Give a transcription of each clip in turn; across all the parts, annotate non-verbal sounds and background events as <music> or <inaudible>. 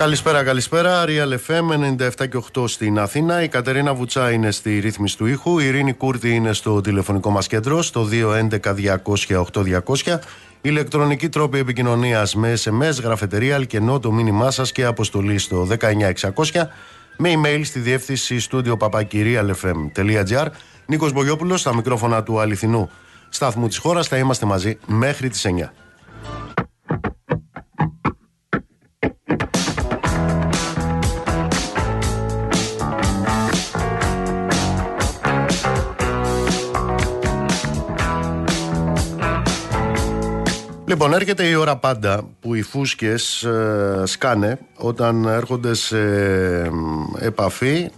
Καλησπέρα, καλησπέρα. Real FM 97 και 8 στην Αθήνα. Η Κατερίνα Βουτσά είναι στη ρύθμιση του ήχου. Η Ειρήνη Κούρτη είναι στο τηλεφωνικό μας κέντρο, στο 211-200-8200. Ηλεκτρονική τρόπη επικοινωνίας με SMS, γραφετερία, αλκενό το μήνυμά σας και αποστολή στο 19600 με email στη διεύθυνση στούντιο παπακυρίαλfm.gr. Νίκος Μπογιόπουλος στα μικρόφωνα του αληθινού σταθμού της χώρας. Θα είμαστε μαζί μέχρι τις 9. Λοιπόν, έρχεται η ώρα πάντα που οι φούσκες ε, σκάνε όταν έρχονται σε επαφή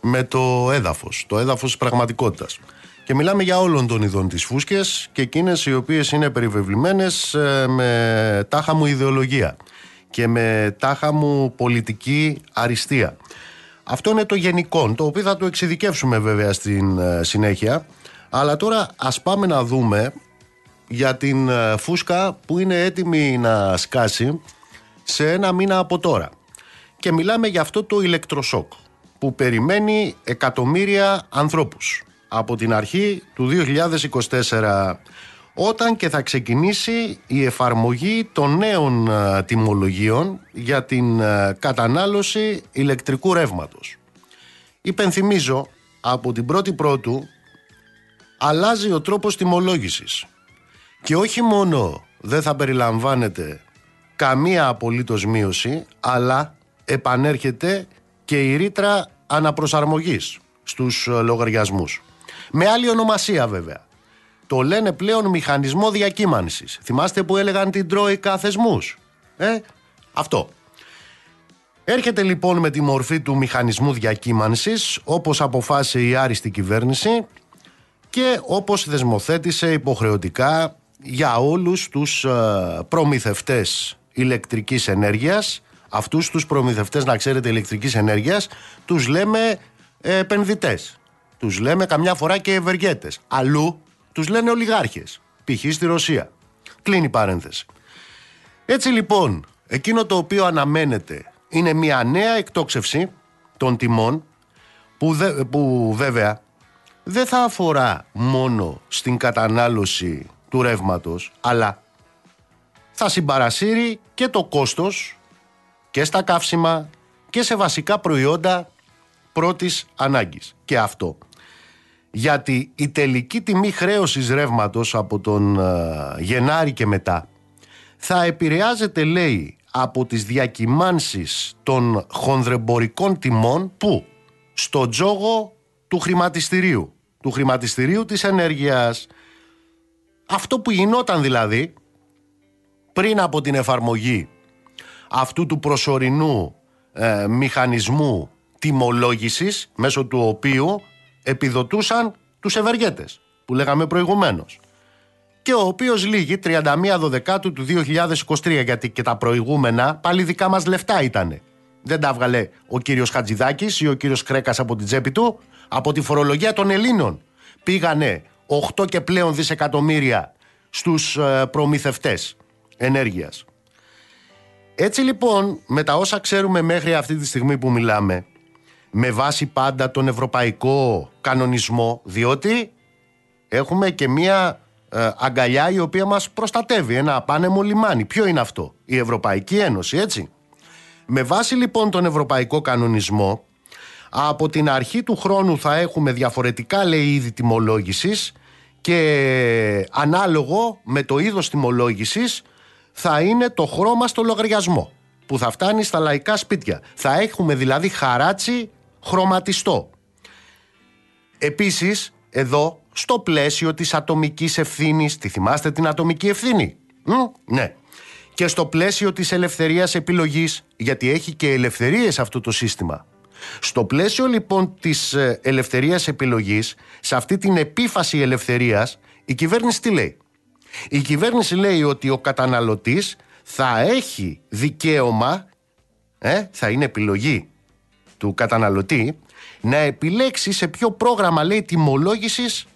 με το έδαφος, το έδαφος της πραγματικότητας. Και μιλάμε για όλων των ειδών τις φούσκες και εκείνες οι οποίες είναι περιβεβλημένες ε, με τάχα μου ιδεολογία και με τάχα μου πολιτική αριστεία. Αυτό είναι το γενικό, το οποίο θα το εξειδικεύσουμε βέβαια στην ε, συνέχεια. Αλλά τώρα ας πάμε να δούμε για την ε, φούσκα που είναι έτοιμη να σκάσει σε ένα μήνα από τώρα. Και μιλάμε για αυτό το ηλεκτροσόκ που περιμένει εκατομμύρια ανθρώπους από την αρχή του 2024 όταν και θα ξεκινήσει η εφαρμογή των νέων ε, τιμολογίων για την ε, κατανάλωση ηλεκτρικού ρεύματος. Υπενθυμίζω από την πρώτη πρώτου αλλάζει ο τρόπος τιμολόγησης και όχι μόνο δεν θα περιλαμβάνεται καμία απολύτως μείωση, αλλά επανέρχεται και η ρήτρα αναπροσαρμογής στους ε, λογαριασμούς. Με άλλη ονομασία βέβαια. Το λένε πλέον μηχανισμό διακύμανσης. Θυμάστε που έλεγαν την τρόικα θεσμούς. Ε, αυτό. Έρχεται λοιπόν με τη μορφή του μηχανισμού διακύμανσης, όπως αποφάσισε η άριστη κυβέρνηση και όπως δεσμοθέτησε υποχρεωτικά για όλους τους ε, προμηθευτές ηλεκτρικής ενέργειας. Αυτούς τους προμηθευτές να ξέρετε ηλεκτρικής ενέργειας τους λέμε ε, επενδυτές. Τους λέμε καμιά φορά και ευεργέτες. Αλλού τους λένε ολιγάρχες π.χ. στη Ρωσία. Κλείνει η παρένθεση. Έτσι λοιπόν εκείνο το οποίο αναμένεται είναι μια νέα εκτόξευση των τιμών που, που βέβαια δεν θα αφορά μόνο στην κατανάλωση του ρεύματος, αλλά θα συμπαρασύρει και το κόστος και στα καύσιμα και σε βασικά προϊόντα πρώτης ανάγκης. Και αυτό γιατί η τελική τιμή χρέωσης ρεύματος από τον uh, Γενάρη και μετά θα επηρεάζεται λέει από τις διακυμάνσεις των χονδρεμπορικών τιμών που στο τζόγο του χρηματιστηρίου του χρηματιστηρίου της ενέργειας αυτό που γινόταν δηλαδή πριν από την εφαρμογή αυτού του προσωρινού ε, μηχανισμού τιμολόγησης μέσω του οποίου επιδοτούσαν τους ευεργέτες που λέγαμε προηγουμένως και ο οποίος λύγει 31 Δεκάτου του 2023 γιατί και τα προηγούμενα πάλι δικά μας λεφτά ήτανε. Δεν τα έβγαλε ο κύριος Χατζηδάκης ή ο κύριος Κρέκας από την τσέπη του, από τη φορολογία των Ελλήνων. Πήγανε 8 και πλέον δισεκατομμύρια στους ε, προμηθευτές ενέργειας. Έτσι λοιπόν, με τα όσα ξέρουμε μέχρι αυτή τη στιγμή που μιλάμε, με βάση πάντα τον ευρωπαϊκό κανονισμό, διότι έχουμε και μία ε, αγκαλιά η οποία μας προστατεύει, ένα απάνεμο λιμάνι. Ποιο είναι αυτό, η Ευρωπαϊκή Ένωση, έτσι. Με βάση λοιπόν τον ευρωπαϊκό κανονισμό, από την αρχή του χρόνου θα έχουμε διαφορετικά λέει είδη τιμολόγησης και ανάλογο με το είδος τιμολόγησης θα είναι το χρώμα στο λογαριασμό που θα φτάνει στα λαϊκά σπίτια. Θα έχουμε δηλαδή χαράτσι χρωματιστό. Επίσης, εδώ, στο πλαίσιο της ατομικής ευθύνης, τη θυμάστε την ατομική ευθύνη, ναι. Και στο πλαίσιο της ελευθερίας επιλογής, γιατί έχει και ελευθερίες αυτό το σύστημα. Στο πλαίσιο λοιπόν της ε, ελευθερίας επιλογής, σε αυτή την επίφαση ελευθερίας, η κυβέρνηση τι λέει; Η κυβέρνηση λέει ότι ο καταναλωτής θα έχει δικαίωμα, ε, θα είναι επιλογή του καταναλωτή, να επιλέξει σε ποιο πρόγραμμα λέει τιμολόγησης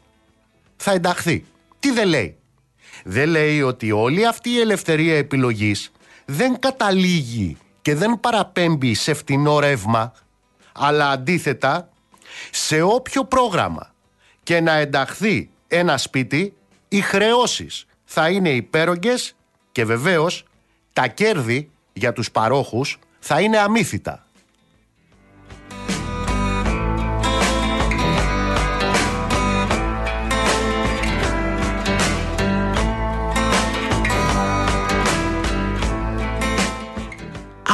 θα ενταχθεί. Τι δεν λέει; Δεν λέει ότι όλη αυτή η ελευθερία επιλογής δεν καταλήγει και δεν παραπέμπει σε φτηνό ρεύμα, αλλά αντίθετα σε όποιο πρόγραμμα και να ενταχθεί ένα σπίτι, οι χρεώσεις θα είναι υπέρογγες και βεβαίως τα κέρδη για τους παρόχους θα είναι αμύθιτα.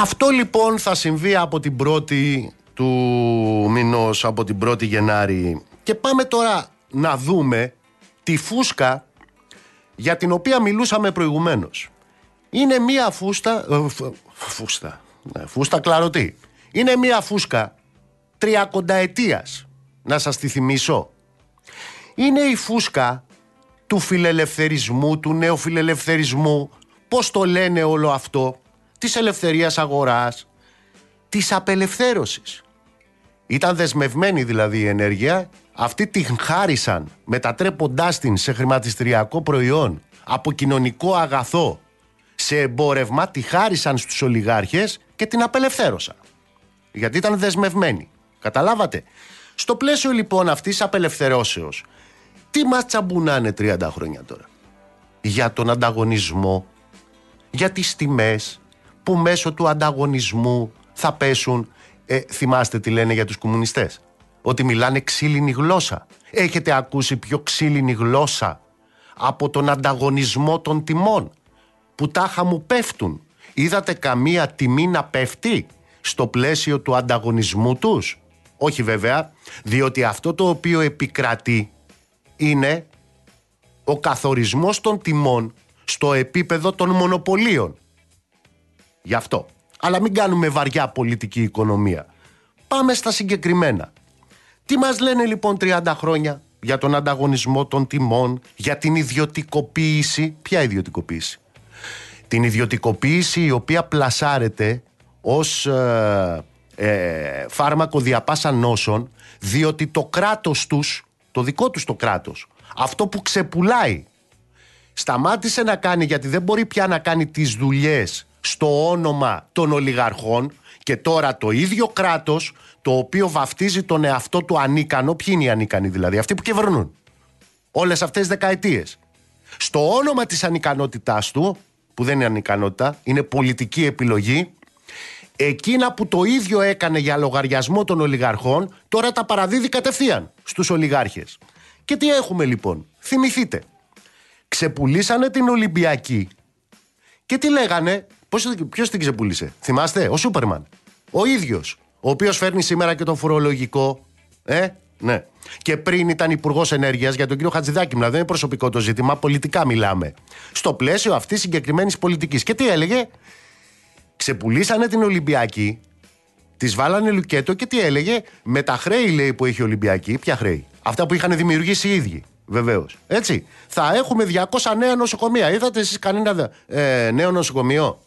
Αυτό λοιπόν θα συμβεί από την πρώτη του μηνός, από την 1η Γενάρη. Και πάμε τώρα να δούμε τη φούσκα για την οποία μιλούσαμε προηγουμένως. Είναι μία φούστα... Ε, φούστα. Ναι, φούστα κλαρωτή. Είναι μία φούσκα τριακονταετίας. Να σας τη θυμίσω. Είναι η φούσκα του φιλελευθερισμού, του νέου φιλελευθερισμού, πώς το λένε όλο αυτό, της ελευθερίας αγοράς, της απελευθέρωσης. Ήταν δεσμευμένη δηλαδή η ενέργεια, αυτή την χάρισαν μετατρέποντάς την σε χρηματιστηριακό προϊόν, από κοινωνικό αγαθό, σε εμπόρευμα, τη χάρισαν στους ολιγάρχες και την απελευθέρωσαν. Γιατί ήταν δεσμευμένη. Καταλάβατε; Στο πλαίσιο λοιπόν αυτής της απελευθερώσεως, τι μας τσαμπουνάνε 30 χρόνια τώρα; Για τον ανταγωνισμό, για τις τιμές, που μέσω του ανταγωνισμού θα πέσουν. Ε, θυμάστε τι λένε για τους κομμουνιστές; Ότι μιλάνε ξύλινη γλώσσα. Έχετε ακούσει πιο ξύλινη γλώσσα από τον ανταγωνισμό των τιμών που τάχα μου πέφτουν. Είδατε καμία τιμή να πέφτει στο πλαίσιο του ανταγωνισμού τους; Όχι βέβαια, διότι αυτό το οποίο επικρατεί είναι ο καθορισμός των τιμών στο επίπεδο των μονοπωλίων. Γι' αυτό. Αλλά μην κάνουμε βαριά πολιτική οικονομία. Πάμε στα συγκεκριμένα. Τι μας λένε λοιπόν 30 χρόνια για τον ανταγωνισμό των τιμών, για την ιδιωτικοποίηση. Ποια ιδιωτικοποίηση; Την ιδιωτικοποίηση η οποία πλασάρεται ως ε, ε, φάρμακο διαπάσα νόσων διότι το κράτος τους, το δικό τους το κράτος, αυτό που ξεπουλάει σταμάτησε να κάνει γιατί δεν μπορεί πια να κάνει τις δουλειές στο όνομα των ολιγαρχών και τώρα το ίδιο κράτος το οποίο βαφτίζει τον εαυτό του ανίκανο, ποιοι είναι οι ανίκανοι δηλαδή, αυτοί που κυβερνούν όλες αυτές τις δεκαετίες. Στο όνομα της ανικανότητάς του, που δεν είναι ανικανότητα, είναι πολιτική επιλογή, εκείνα που το ίδιο έκανε για λογαριασμό των ολιγαρχών, τώρα τα παραδίδει κατευθείαν στους ολιγάρχες. Και τι έχουμε λοιπόν, θυμηθείτε. Ξεπουλήσανε την Ολυμπιακή και τι λέγανε, Ποιος την ξεπούλησε, θυμάστε, ο Σούπερμαν. Ο ίδιος. Ο οποίος φέρνει σήμερα και τον φορολογικό. Ε, ναι. Και πριν ήταν υπουργός ενέργειας για τον κύριο Χατζηδάκη, δηλαδή δεν είναι προσωπικό το ζήτημα, πολιτικά μιλάμε. Στο πλαίσιο αυτής συγκεκριμένης πολιτικής. Και τι έλεγε, ξεπουλήσανε την Ολυμπιακή, της βάλανε λουκέτο και τι έλεγε, με τα χρέη λέει που έχει η Ολυμπιακή, ποια χρέη, αυτά που είχαν δημιουργήσει οι ίδιοι. Βεβαίως. Έτσι. Θα έχουμε 200 νέα νοσοκομεία. Είδατε εσείς κανένα ε, νέο νοσοκομείο;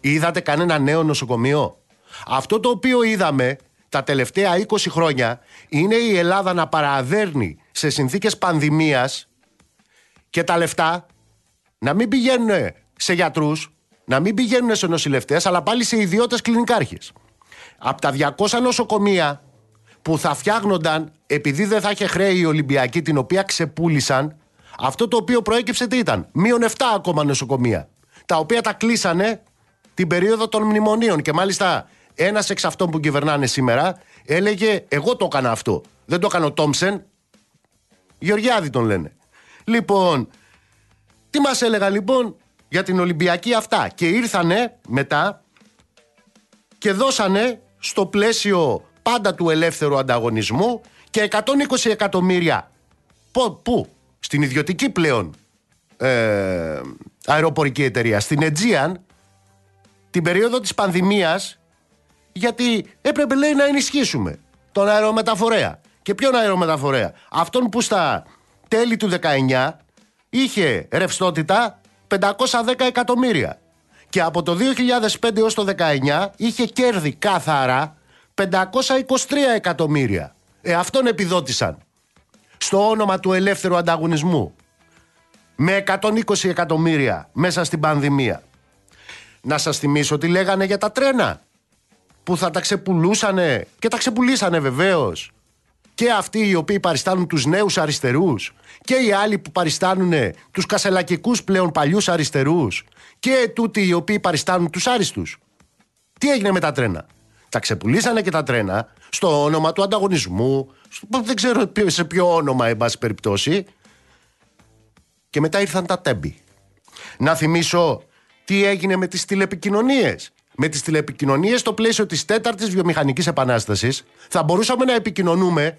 Είδατε κανένα νέο νοσοκομείο; Αυτό το οποίο είδαμε τα τελευταία 20 χρόνια είναι η Ελλάδα να παραδέρνει σε συνθήκες πανδημίας και τα λεφτά να μην πηγαίνουν σε γιατρούς, να μην πηγαίνουν σε νοσηλευτές, αλλά πάλι σε ιδιώτες κλινικάρχες. Από τα 200 νοσοκομεία που θα φτιάχνονταν επειδή δεν θα είχε χρέη η Ολυμπιακή την οποία ξεπούλησαν, αυτό το οποίο προέκυψε τι ήταν, μείον 7 ακόμα νοσοκομεία, τα οποία τα κλείσανε την περίοδο των μνημονίων. Και μάλιστα ένας εξ αυτών που κυβερνάνε σήμερα έλεγε: Εγώ το έκανα αυτό. Δεν το έκανε ο Τόμψεν. Γεωργιάδη τον λένε. Λοιπόν, τι μας έλεγα λοιπόν για την Ολυμπιακή αυτά. Και ήρθανε μετά και δώσανε στο πλαίσιο πάντα του ελεύθερου ανταγωνισμού και 120 εκατομμύρια. Πού, στην ιδιωτική πλέον ε, αεροπορική εταιρεία, στην Aegean την περίοδο της πανδημίας γιατί έπρεπε λέει να ενισχύσουμε τον αερομεταφορέα. Και ποιον αερομεταφορέα; Αυτόν που στα τέλη του 19 είχε ρευστότητα 510 εκατομμύρια. Και από το 2005 έως το 19 είχε κέρδη καθαρά 523 εκατομμύρια. Ε, αυτόν επιδότησαν. Στο όνομα του ελεύθερου ανταγωνισμού. Με 120 εκατομμύρια μέσα στην πανδημία. Να σας θυμίσω τι λέγανε για τα τρένα που θα τα ξεπουλούσανε και τα ξεπουλήσανε βεβαίως και αυτοί οι οποίοι παριστάνουν τους νέους αριστερούς και οι άλλοι που παριστάνουν τους κασελακικούς πλέον παλιούς αριστερούς και τούτοι οι οποίοι παριστάνουν τους άριστους. Τι έγινε με τα τρένα; Τα ξεπουλήσανε και τα τρένα στο όνομα του ανταγωνισμού, δεν ξέρω σε ποιο όνομα εν πάση περιπτώσει και μετά ήρθαν τα τέμπη. Να θυμίσω τι έγινε με τις τηλεπικοινωνίες; Με τις τηλεπικοινωνίες στο πλαίσιο της τέταρτης βιομηχανικής επανάστασης θα μπορούσαμε να επικοινωνούμε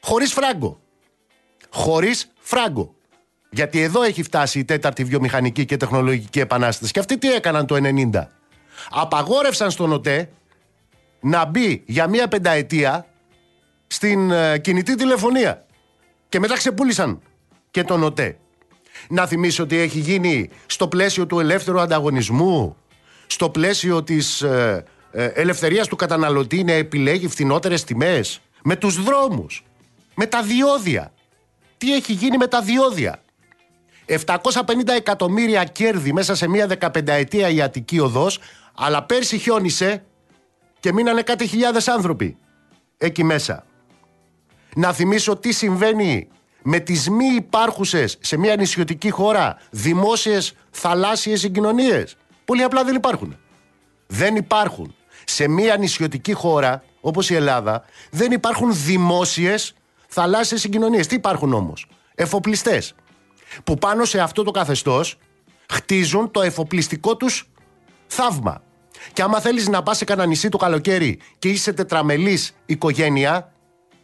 χωρίς φράγκο. Χωρίς φράγκο. Γιατί εδώ έχει φτάσει η τέταρτη βιομηχανική και τεχνολογική επανάσταση. Και αυτοί τι έκαναν το 90. Απαγόρευσαν στον ΟΤΕ να μπει για μία πενταετία στην ε, κινητή τηλεφωνία. Και μετά ξεπούλησαν και τον ΟΤΕ. Να θυμίσω ότι έχει γίνει στο πλαίσιο του ελεύθερου ανταγωνισμού, στο πλαίσιο της ε, ε, ελευθερίας του καταναλωτή να επιλέγει φθηνότερες τιμές, με τους δρόμους, με τα διόδια. Τι έχει γίνει με τα διόδια; 750 εκατομμύρια κέρδη μέσα σε μια 15 ετία η Αττική Οδός, αλλά πέρσι χιόνισε και μείνανε κάτι χιλιάδες άνθρωποι εκεί μέσα. Να θυμίσω τι συμβαίνει με τις μη υπάρχουσες σε μια νησιωτική χώρα δημόσιες θαλάσσιες συγκοινωνίες. Πολύ απλά δεν υπάρχουν. Δεν υπάρχουν. Σε μια νησιωτική χώρα όπως η Ελλάδα δεν υπάρχουν δημόσιες θαλάσσιες συγκοινωνίες. Τι υπάρχουν όμως; Εφοπλιστές που πάνω σε αυτό το καθεστώς χτίζουν το εφοπλιστικό τους θαύμα. Και άμα θέλεις να πας σε κανένα νησί το καλοκαίρι και είσαι τετραμελής οικογένεια,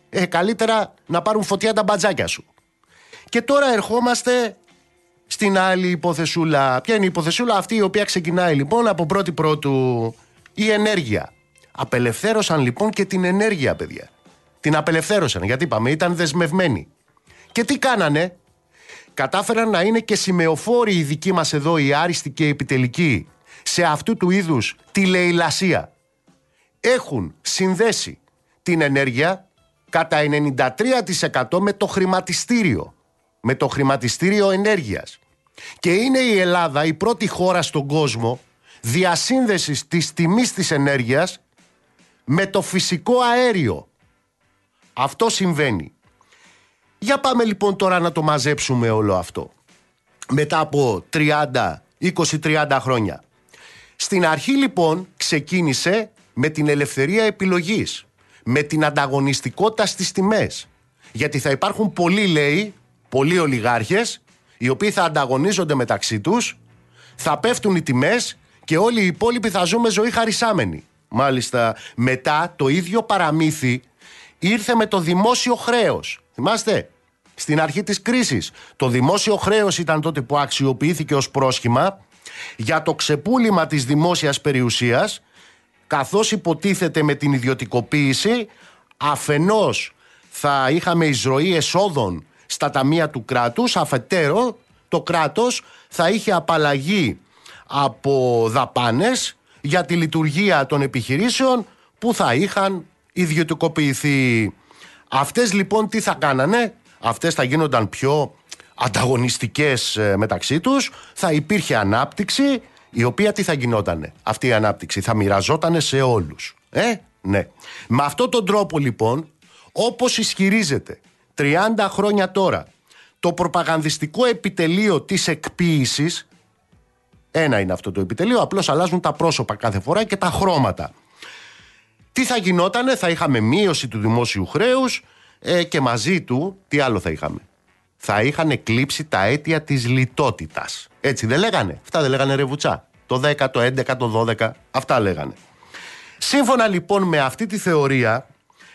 ε, καλύτερα να πάρουν φωτιά τα μπατζάκια σου. Και τώρα ερχόμαστε στην άλλη υποθεσούλα. Ποια είναι η υποθεσούλα αυτή η οποία ξεκινάει λοιπόν από πρώτη πρώτου η ενέργεια. Απελευθέρωσαν λοιπόν και την ενέργεια παιδιά. Την απελευθέρωσαν γιατί είπαμε ήταν δεσμευμένοι. Και τι κάνανε; Κατάφεραν να είναι και σημεοφόροι οι δικοί μας εδώ οι άριστοι και οι επιτελικοί σε αυτού του είδους τη λαιλασία. Έχουν συνδέσει την ενέργεια κατά 93% με το χρηματιστήριο. Με το χρηματιστήριο ενέργειας. Και είναι η Ελλάδα η πρώτη χώρα στον κόσμο διασύνδεσης της τιμής της ενέργειας με το φυσικό αέριο. Αυτό συμβαίνει. Για πάμε λοιπόν τώρα να το μαζέψουμε όλο αυτό. Μετά από 30, 20-30 χρόνια. Στην αρχή λοιπόν ξεκίνησε με την ελευθερία επιλογής, με την ανταγωνιστικότητα στις τιμές. Γιατί θα υπάρχουν πολλοί λέει, πολλοί ολιγάρχες, οι οποίοι θα ανταγωνίζονται μεταξύ τους, θα πέφτουν οι τιμές και όλοι οι υπόλοιποι θα ζούμε ζωή χαρισάμενη. Μάλιστα μετά το ίδιο παραμύθι ήρθε με το δημόσιο χρέος. Θυμάστε, στην αρχή της κρίσης. Το δημόσιο χρέος ήταν τότε που αξιοποιήθηκε ως πρόσχημα για το ξεπούλημα της δημόσιας περιουσίας καθώς υποτίθεται με την ιδιωτικοποίηση αφενός θα είχαμε εισρωή εσόδων στα ταμεία του κράτους αφετέρου το κράτος θα είχε απαλλαγή από δαπάνες για τη λειτουργία των επιχειρήσεων που θα είχαν ιδιωτικοποιηθεί. Αυτές λοιπόν τι θα κάνανε, αυτές θα γίνονταν πιο ανταγωνιστικές ε, μεταξύ τους, θα υπήρχε ανάπτυξη, η οποία τι θα γινότανε; Αυτή η ανάπτυξη θα μοιραζότανε σε όλους. Ε, ναι. Με αυτόν τον τρόπο λοιπόν, όπως ισχυρίζεται 30 χρόνια τώρα, το προπαγανδιστικό επιτελείο της εκποίησης, ένα είναι αυτό το επιτελείο, απλώς αλλάζουν τα πρόσωπα κάθε φορά και τα χρώματα. Τι θα γινότανε, θα είχαμε μείωση του δημόσιου χρέους ε, και μαζί του, τι άλλο θα είχαμε; Θα είχαν εκλείψει τα αίτια της λιτότητας. Έτσι δεν λέγανε; Αυτά δεν λέγανε ρεβουτσά. Το 10, το 11, το 12, αυτά λέγανε. Σύμφωνα λοιπόν με αυτή τη θεωρία,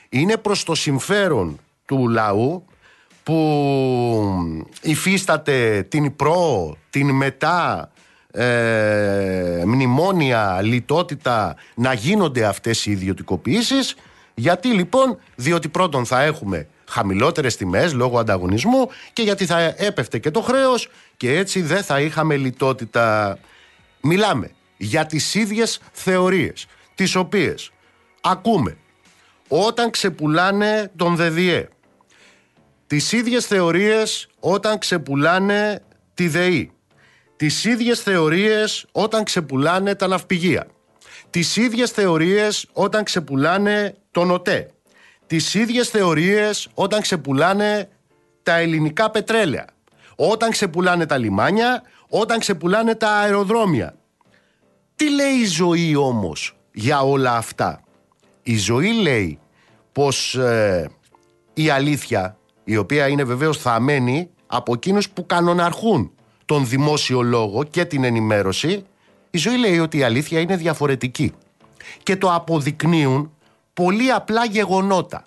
είναι προς το συμφέρον του λαού που υφίσταται την προ, την μετά, ε, μνημόνια, λιτότητα να γίνονται αυτές οι ιδιωτικοποιήσεις γιατί λοιπόν, διότι πρώτον θα έχουμε χαμηλότερες τιμές λόγω ανταγωνισμού και γιατί θα έπεφτε και το χρέος και έτσι δεν θα είχαμε λιτότητα. Μιλάμε για τις ίδιες θεωρίες τις οποίες ακούμε όταν ξεπουλάνε τον ΔΔΕ τις ίδιες θεωρίες όταν ξεπουλάνε τη ΔΕΗ τις ίδιες θεωρίες όταν ξεπουλάνε τα ναυπηγεία. Τις ίδιες θεωρίες όταν ξεπουλάνε τον ΟΤΕ. Τις ίδιες θεωρίες όταν ξεπουλάνε τα ελληνικά πετρέλαια. Όταν ξεπουλάνε τα λιμάνια, όταν ξεπουλάνε τα αεροδρόμια. Τι λέει η ζωή όμως για όλα αυτά; Η ζωή λέει πως ε, η αλήθεια, η οποία είναι βεβαίως θαμένη από εκείνους που κανοναρχούν τον δημόσιο λόγο και την ενημέρωση, η ζωή λέει ότι η αλήθεια είναι διαφορετική. Και το αποδεικνύουν πολύ απλά γεγονότα.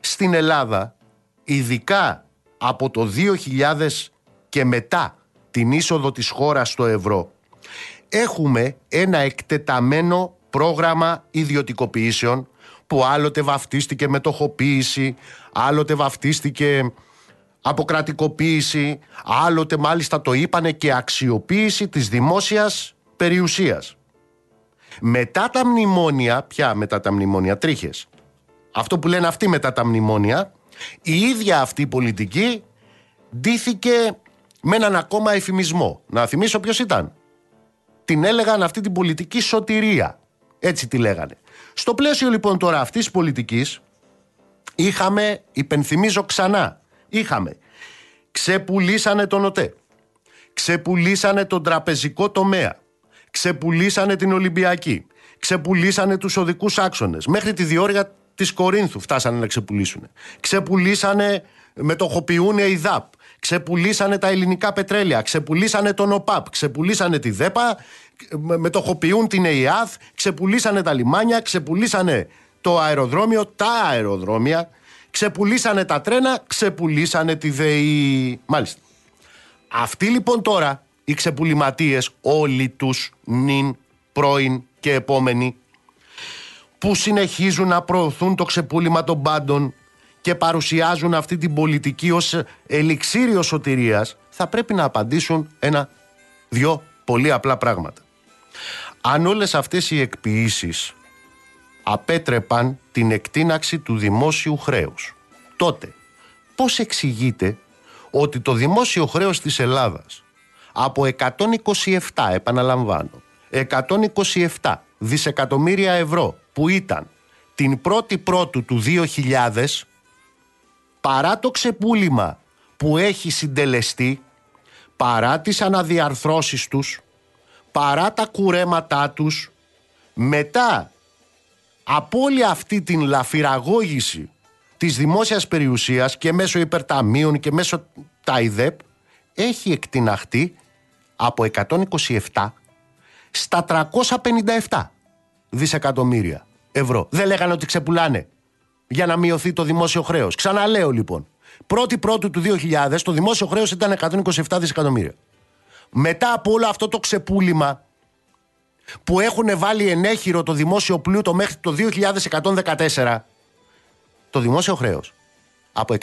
Στην Ελλάδα, ειδικά από το 2000 και μετά την είσοδο της χώρας στο ευρώ, έχουμε ένα εκτεταμένο πρόγραμμα ιδιωτικοποιήσεων που άλλοτε βαφτίστηκε μετοχοποίηση, άλλοτε βαφτίστηκε αποκρατικοποίηση, άλλοτε μάλιστα το είπανε και αξιοποίηση της δημόσιας περιουσίας. Μετά τα μνημόνια, πια μετά τα μνημόνια, τρίχες. Αυτό που λένε αυτοί μετά τα μνημόνια, η ίδια αυτή η πολιτική ντύθηκε με έναν ακόμα εφημισμό. Να θυμίσω ποιος ήταν. Την έλεγαν αυτή την πολιτική σωτηρία. Έτσι τη λέγανε. Στο πλαίσιο λοιπόν τώρα αυτής της πολιτικής είχαμε, υπενθυμίζω ξανά, είχαμε. Ξεπουλήσανε τον ΟΤΕ, ξεπουλήσανε τον τραπεζικό τομέα, ξεπουλήσανε την Ολυμπιακή, ξεπουλήσανε τους οδικούς άξονες, μέχρι τη διόρυγα της Κορίνθου φτάσανε να ξεπουλήσουν. Ξεπουλήσανε, μετοχοποιούν η ΔΑΠ, ξεπουλήσανε τα ελληνικά πετρέλαια, ξεπουλήσανε τον ΟΠΑΠ, ξεπουλήσανε τη ΔΕΠΑ, μετοχοποιούν την ΕΙΑΘ, ξεπουλήσανε τα λιμάνια, ξεπουλήσανε το αεροδρόμιο, τα αεροδρόμια, ξεπουλήσανε τα τρένα, ξεπουλήσανε τη ΔΕΗ. Μάλιστα. Αυτοί λοιπόν τώρα, οι ξεπουληματίες, όλοι τους νυν, πρώην και επόμενοι, που συνεχίζουν να προωθούν το ξεπούλημα των πάντων και παρουσιάζουν αυτή την πολιτική ως ελιξίριο σωτηρίας, θα πρέπει να απαντήσουν ένα, δυο πολύ απλά πράγματα. Αν όλες αυτές οι εκποιήσεις απέτρεπαν την εκτείναξη του δημόσιου χρέους. Τότε, πώς εξηγείται ότι το δημόσιο χρέος της Ελλάδας από 127, επαναλαμβάνω, 127 δισεκατομμύρια ευρώ που ήταν την πρώτη πρώτου του 2000 παρά το ξεπούλημα που έχει συντελεστεί παρά τις αναδιαρθρώσεις τους παρά τα κουρέματά τους μετά από όλη αυτή την λαφυραγώγηση της δημόσιας περιουσίας και μέσω υπερταμείων και μέσω ΤΑΙΔΕΠ έχει εκτιναχτεί από 127 στα 357 δισεκατομμύρια ευρώ. Δεν λέγανε ότι ξεπουλάνε για να μειωθεί το δημόσιο χρέος. Ξαναλέω λοιπόν, πρώτη πρώτου του 2000 το δημόσιο χρέος ήταν 127 δισεκατομμύρια. Μετά από όλο αυτό το ξεπούλημα που έχουν βάλει ενέχειρο το δημόσιο πλούτο μέχρι το 2114, το δημόσιο χρέος από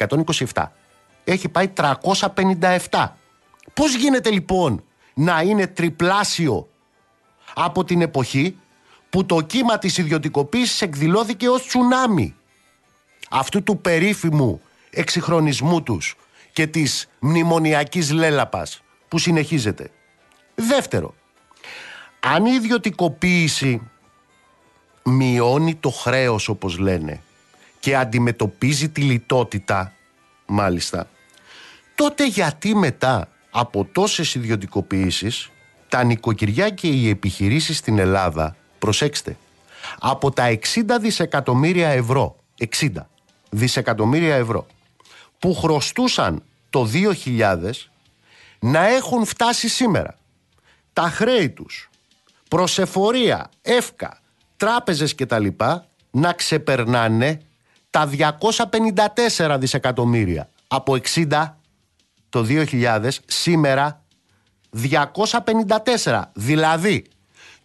127 έχει πάει 357. Πώς γίνεται λοιπόν να είναι τριπλάσιο από την εποχή που το κύμα της ιδιωτικοποίησης εκδηλώθηκε ως τσουνάμι; Αυτού του περίφημου εξυγχρονισμού τους και της μνημονιακής λέλαπας που συνεχίζεται. Δεύτερο, αν η ιδιωτικοποίηση μειώνει το χρέος όπως λένε και αντιμετωπίζει τη λιτότητα μάλιστα τότε γιατί μετά από τόσες ιδιωτικοποιήσεις τα νοικοκυριά και οι επιχειρήσεις στην Ελλάδα προσέξτε από τα 60 δισεκατομμύρια ευρώ 60 δισεκατομμύρια ευρώ που χρωστούσαν το 2000 να έχουν φτάσει σήμερα τα χρέη τους προς εφορία, εύκα, τράπεζες κτλ. να ξεπερνάνε τα 254 δισεκατομμύρια. Από 60 το 2000 σήμερα 254. Δηλαδή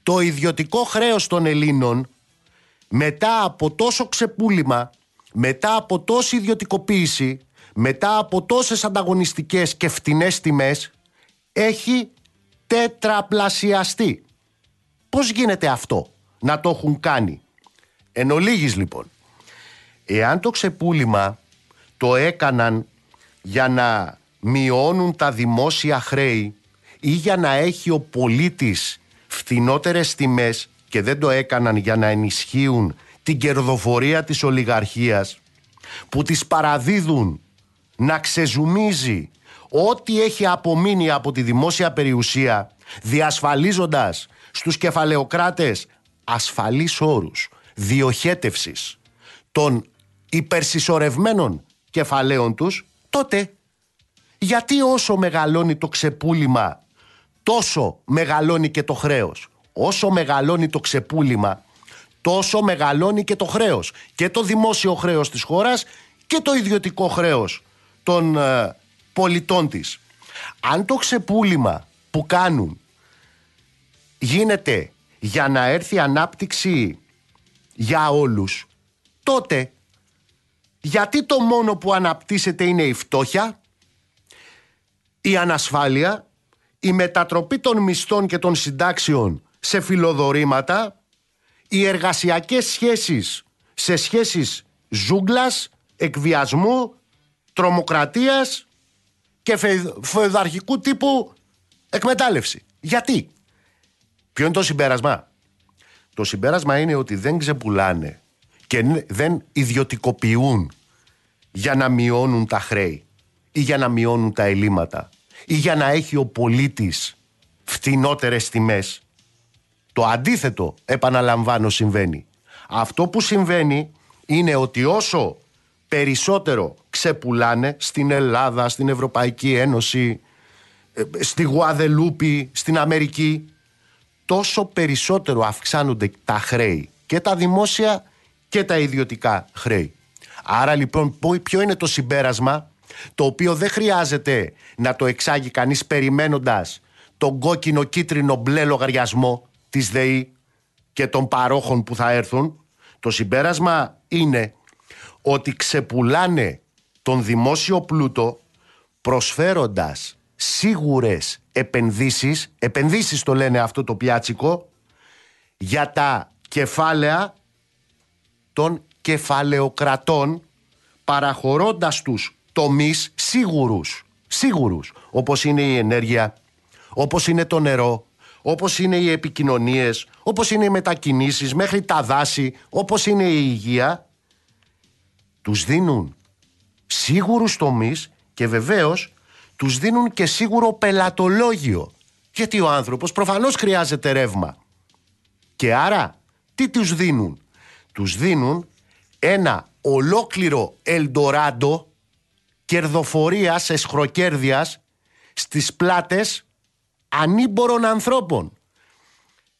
το ιδιωτικό χρέος των Ελλήνων μετά από τόσο ξεπούλημα, μετά από τόση ιδιωτικοποίηση, μετά από τόσες ανταγωνιστικές και φτηνές τιμές έχει τετραπλασιαστεί. Πώς γίνεται αυτό να το έχουν κάνει; Εν ολίγης λοιπόν, εάν το ξεπούλημα το έκαναν για να μειώνουν τα δημόσια χρέη ή για να έχει ο πολίτης φθηνότερες τιμές και δεν το έκαναν για να ενισχύουν την κερδοφορία της ολιγαρχίας που τις παραδίδουν να ξεζουμίζει ό,τι έχει απομείνει από τη δημόσια περιουσία διασφαλίζοντας στους κεφαλαιοκράτες ασφαλείς όρους διοχέτευσης των υπερσυσσωρευμένων κεφαλαίων τους, τότε γιατί όσο μεγαλώνει το ξεπούλημα τόσο μεγαλώνει και το χρέος. Όσο μεγαλώνει το ξεπούλημα τόσο μεγαλώνει και το χρέος. Και το δημόσιο χρέος της χώρας και το ιδιωτικό χρέος των ε, πολιτών της. Αν το ξεπούλημα που κάνουν γίνεται για να έρθει ανάπτυξη για όλους, τότε γιατί το μόνο που αναπτύσσεται είναι η φτώχεια, η ανασφάλεια, η μετατροπή των μισθών και των συντάξεων σε φιλοδορήματα, οι εργασιακές σχέσεις σε σχέσεις ζούγκλας, εκβιασμού, τρομοκρατίας και φεουδαρχικού τύπου εκμετάλλευση. Γιατί; Ποιο είναι το συμπέρασμα; Το συμπέρασμα είναι ότι δεν ξεπουλάνε και δεν ιδιωτικοποιούν για να μειώνουν τα χρέη ή για να μειώνουν τα ελλείμματα ή για να έχει ο πολίτης φτηνότερες τιμές. Το αντίθετο, επαναλαμβάνω, συμβαίνει. Αυτό που συμβαίνει είναι ότι όσο περισσότερο ξεπουλάνε στην Ελλάδα, στην Ευρωπαϊκή Ένωση, ε, στη Γουαδελούπη, στην Αμερική, τόσο περισσότερο αυξάνονται τα χρέη και τα δημόσια και τα ιδιωτικά χρέη. Άρα λοιπόν ποιο είναι το συμπέρασμα το οποίο δεν χρειάζεται να το εξάγει κανείς περιμένοντας τον κόκκινο κίτρινο μπλε λογαριασμό της ΔΕΗ και των παρόχων που θα έρθουν. Το συμπέρασμα είναι ότι ξεπουλάνε τον δημόσιο πλούτο προσφέροντας σίγουρες επενδύσεις, επενδύσεις το λένε αυτό το πιάτσικο, για τα κεφάλαια των κεφαλαιοκρατών παραχωρώντας τους τομείς σίγουρους, σίγουρους, όπως είναι η ενέργεια, όπως είναι το νερό, όπως είναι οι επικοινωνίες, όπως είναι οι μετακινήσεις, μέχρι τα δάση, όπως είναι η υγεία, τους δίνουν σίγουρους τομείς και βεβαίως τους δίνουν και σίγουρο πελατολόγιο. Γιατί ο άνθρωπος προφανώς χρειάζεται ρεύμα. Και άρα τι τους δίνουν; Τους δίνουν ένα ολόκληρο ελντοράντο κερδοφορίας, εσχροκέρδειας στις πλάτες ανήμπορων ανθρώπων.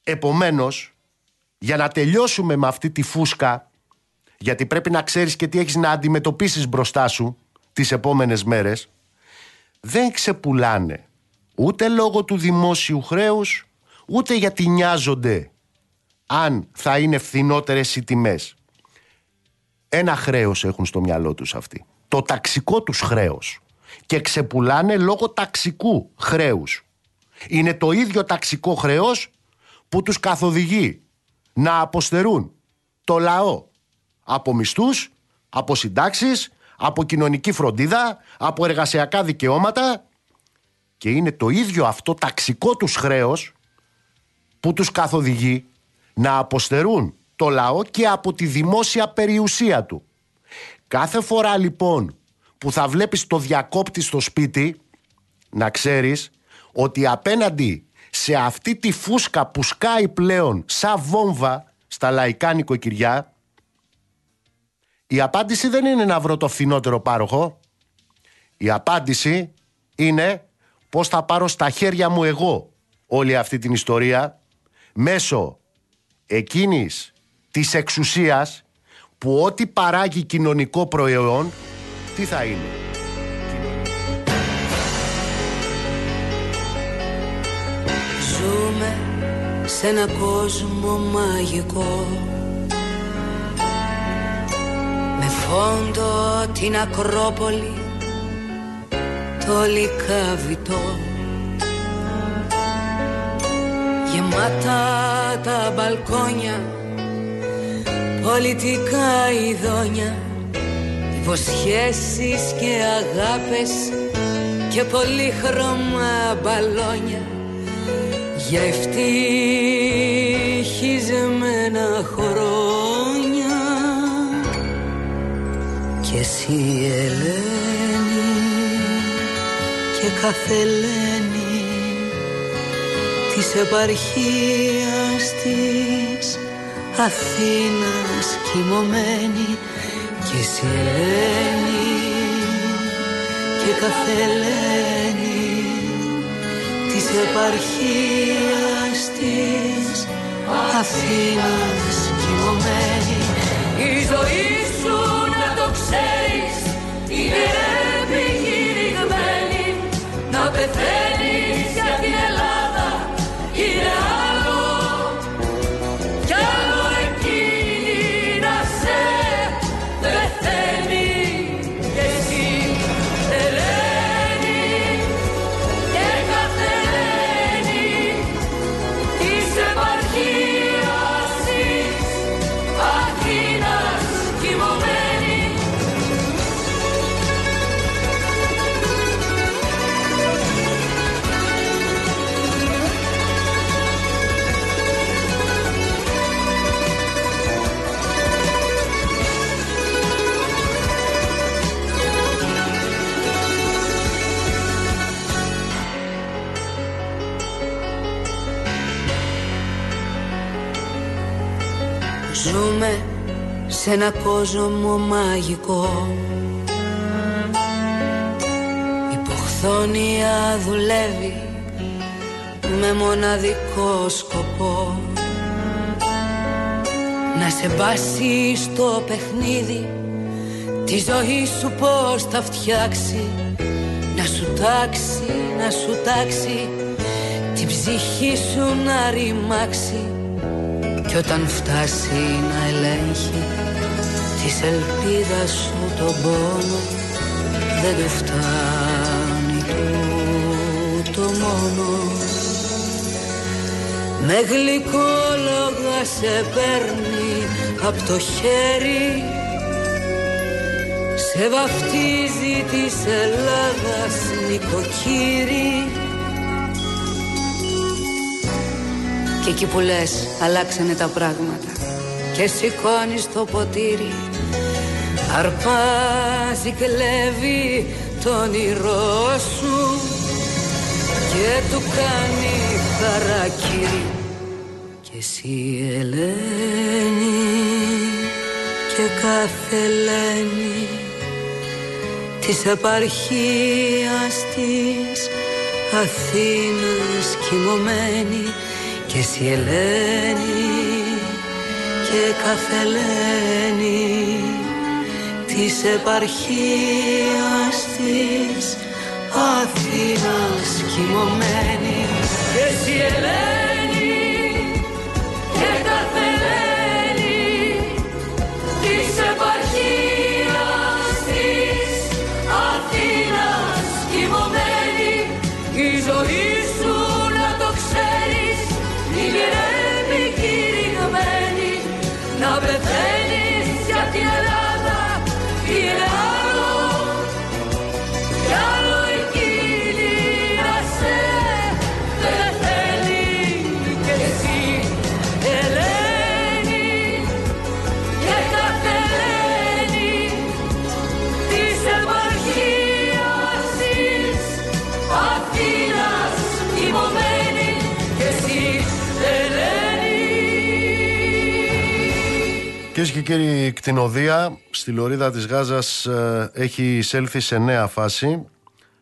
Επομένως, για να τελειώσουμε με αυτή τη φούσκα, γιατί πρέπει να ξέρεις και τι έχεις να αντιμετωπίσεις μπροστά σου τις επόμενες μέρες, δεν ξεπουλάνε ούτε λόγω του δημόσιου χρέους, ούτε γιατί νοιάζονται αν θα είναι φθηνότερες οι τιμές. Ένα χρέος έχουν στο μυαλό τους αυτοί. Το ταξικό τους χρέος. Και ξεπουλάνε λόγω ταξικού χρέους. Είναι το ίδιο ταξικό χρέος που τους καθοδηγεί να αποστερούν το λαό από μισθούς, από συντάξεις, από κοινωνική φροντίδα, από εργασιακά δικαιώματα και είναι το ίδιο αυτό ταξικό τους χρέος που τους καθοδηγεί να αποστερούν το λαό και από τη δημόσια περιουσία του. Κάθε φορά λοιπόν που θα βλέπεις το διακόπτη στο σπίτι να ξέρεις ότι απέναντι σε αυτή τη φούσκα που σκάει πλέον σαν βόμβα στα λαϊκά νοικοκυριά η απάντηση δεν είναι να βρω το φθηνότερο πάροχο. Η απάντηση είναι πώς θα πάρω στα χέρια μου εγώ όλη αυτή την ιστορία μέσω εκείνης της εξουσίας που ό,τι παράγει κοινωνικό προϊόν τι θα είναι. Ζούμε σε ένα κόσμο μαγικό. Φόντο την Ακρόπολη το λικαβιτό γεμάτα τα μπαλκόνια πολιτικά ειδόνια υποσχέσεις και αγάπες και πολύχρωμα μπαλόνια για ευτυχισμένα χρόνια και εσύ Ελένη και κάθε Ελένη της επαρχίας της Αθήνας κοιμωμένη. Και εσύ Ελένη και κάθε Ελένη της επαρχίας της Αθήνας κοιμωμένη. Η ζωή σου να το ξέρεις είναι επιχειρηγμένη σε ένα κόσμο μαγικό. Η ποχθόνια δουλεύει με μοναδικό σκοπό. Να σε μπάσει στο παιχνίδι Τη ζωή σου πώς θα φτιάξει. Να σου τάξει, να σου τάξει Την ψυχή σου να ρημάξει. Κι όταν φτάσει να ελέγχει Της ελπίδας σου τον πόνο Δεν του φτάνει τούτο μόνος. Με γλυκόλογα σε παίρνει απ' το χέρι. Σε βαφτίζει της Ελλάδας νοικοκύρη. Και εκεί που λες αλλάξανε τα πράγματα. Και σηκώνεις το ποτήρι Αρπάζει, κλέβει το όνειρό σου Και του κάνει χαρακύρι Και εσύ Ελένη Και κάθε Ελένη Της επαρχίας της Αθήνας κοιμωμένη. Και εσύ Ελένη και κάθε Ελένη της επαρχίας της Αθήνας κοιμωμένη. Και εσύ Ελένη Κυρίες και κύριοι, η κτηνοδία στη λωρίδα της Γάζας ε, έχει εισέλθει σε νέα φάση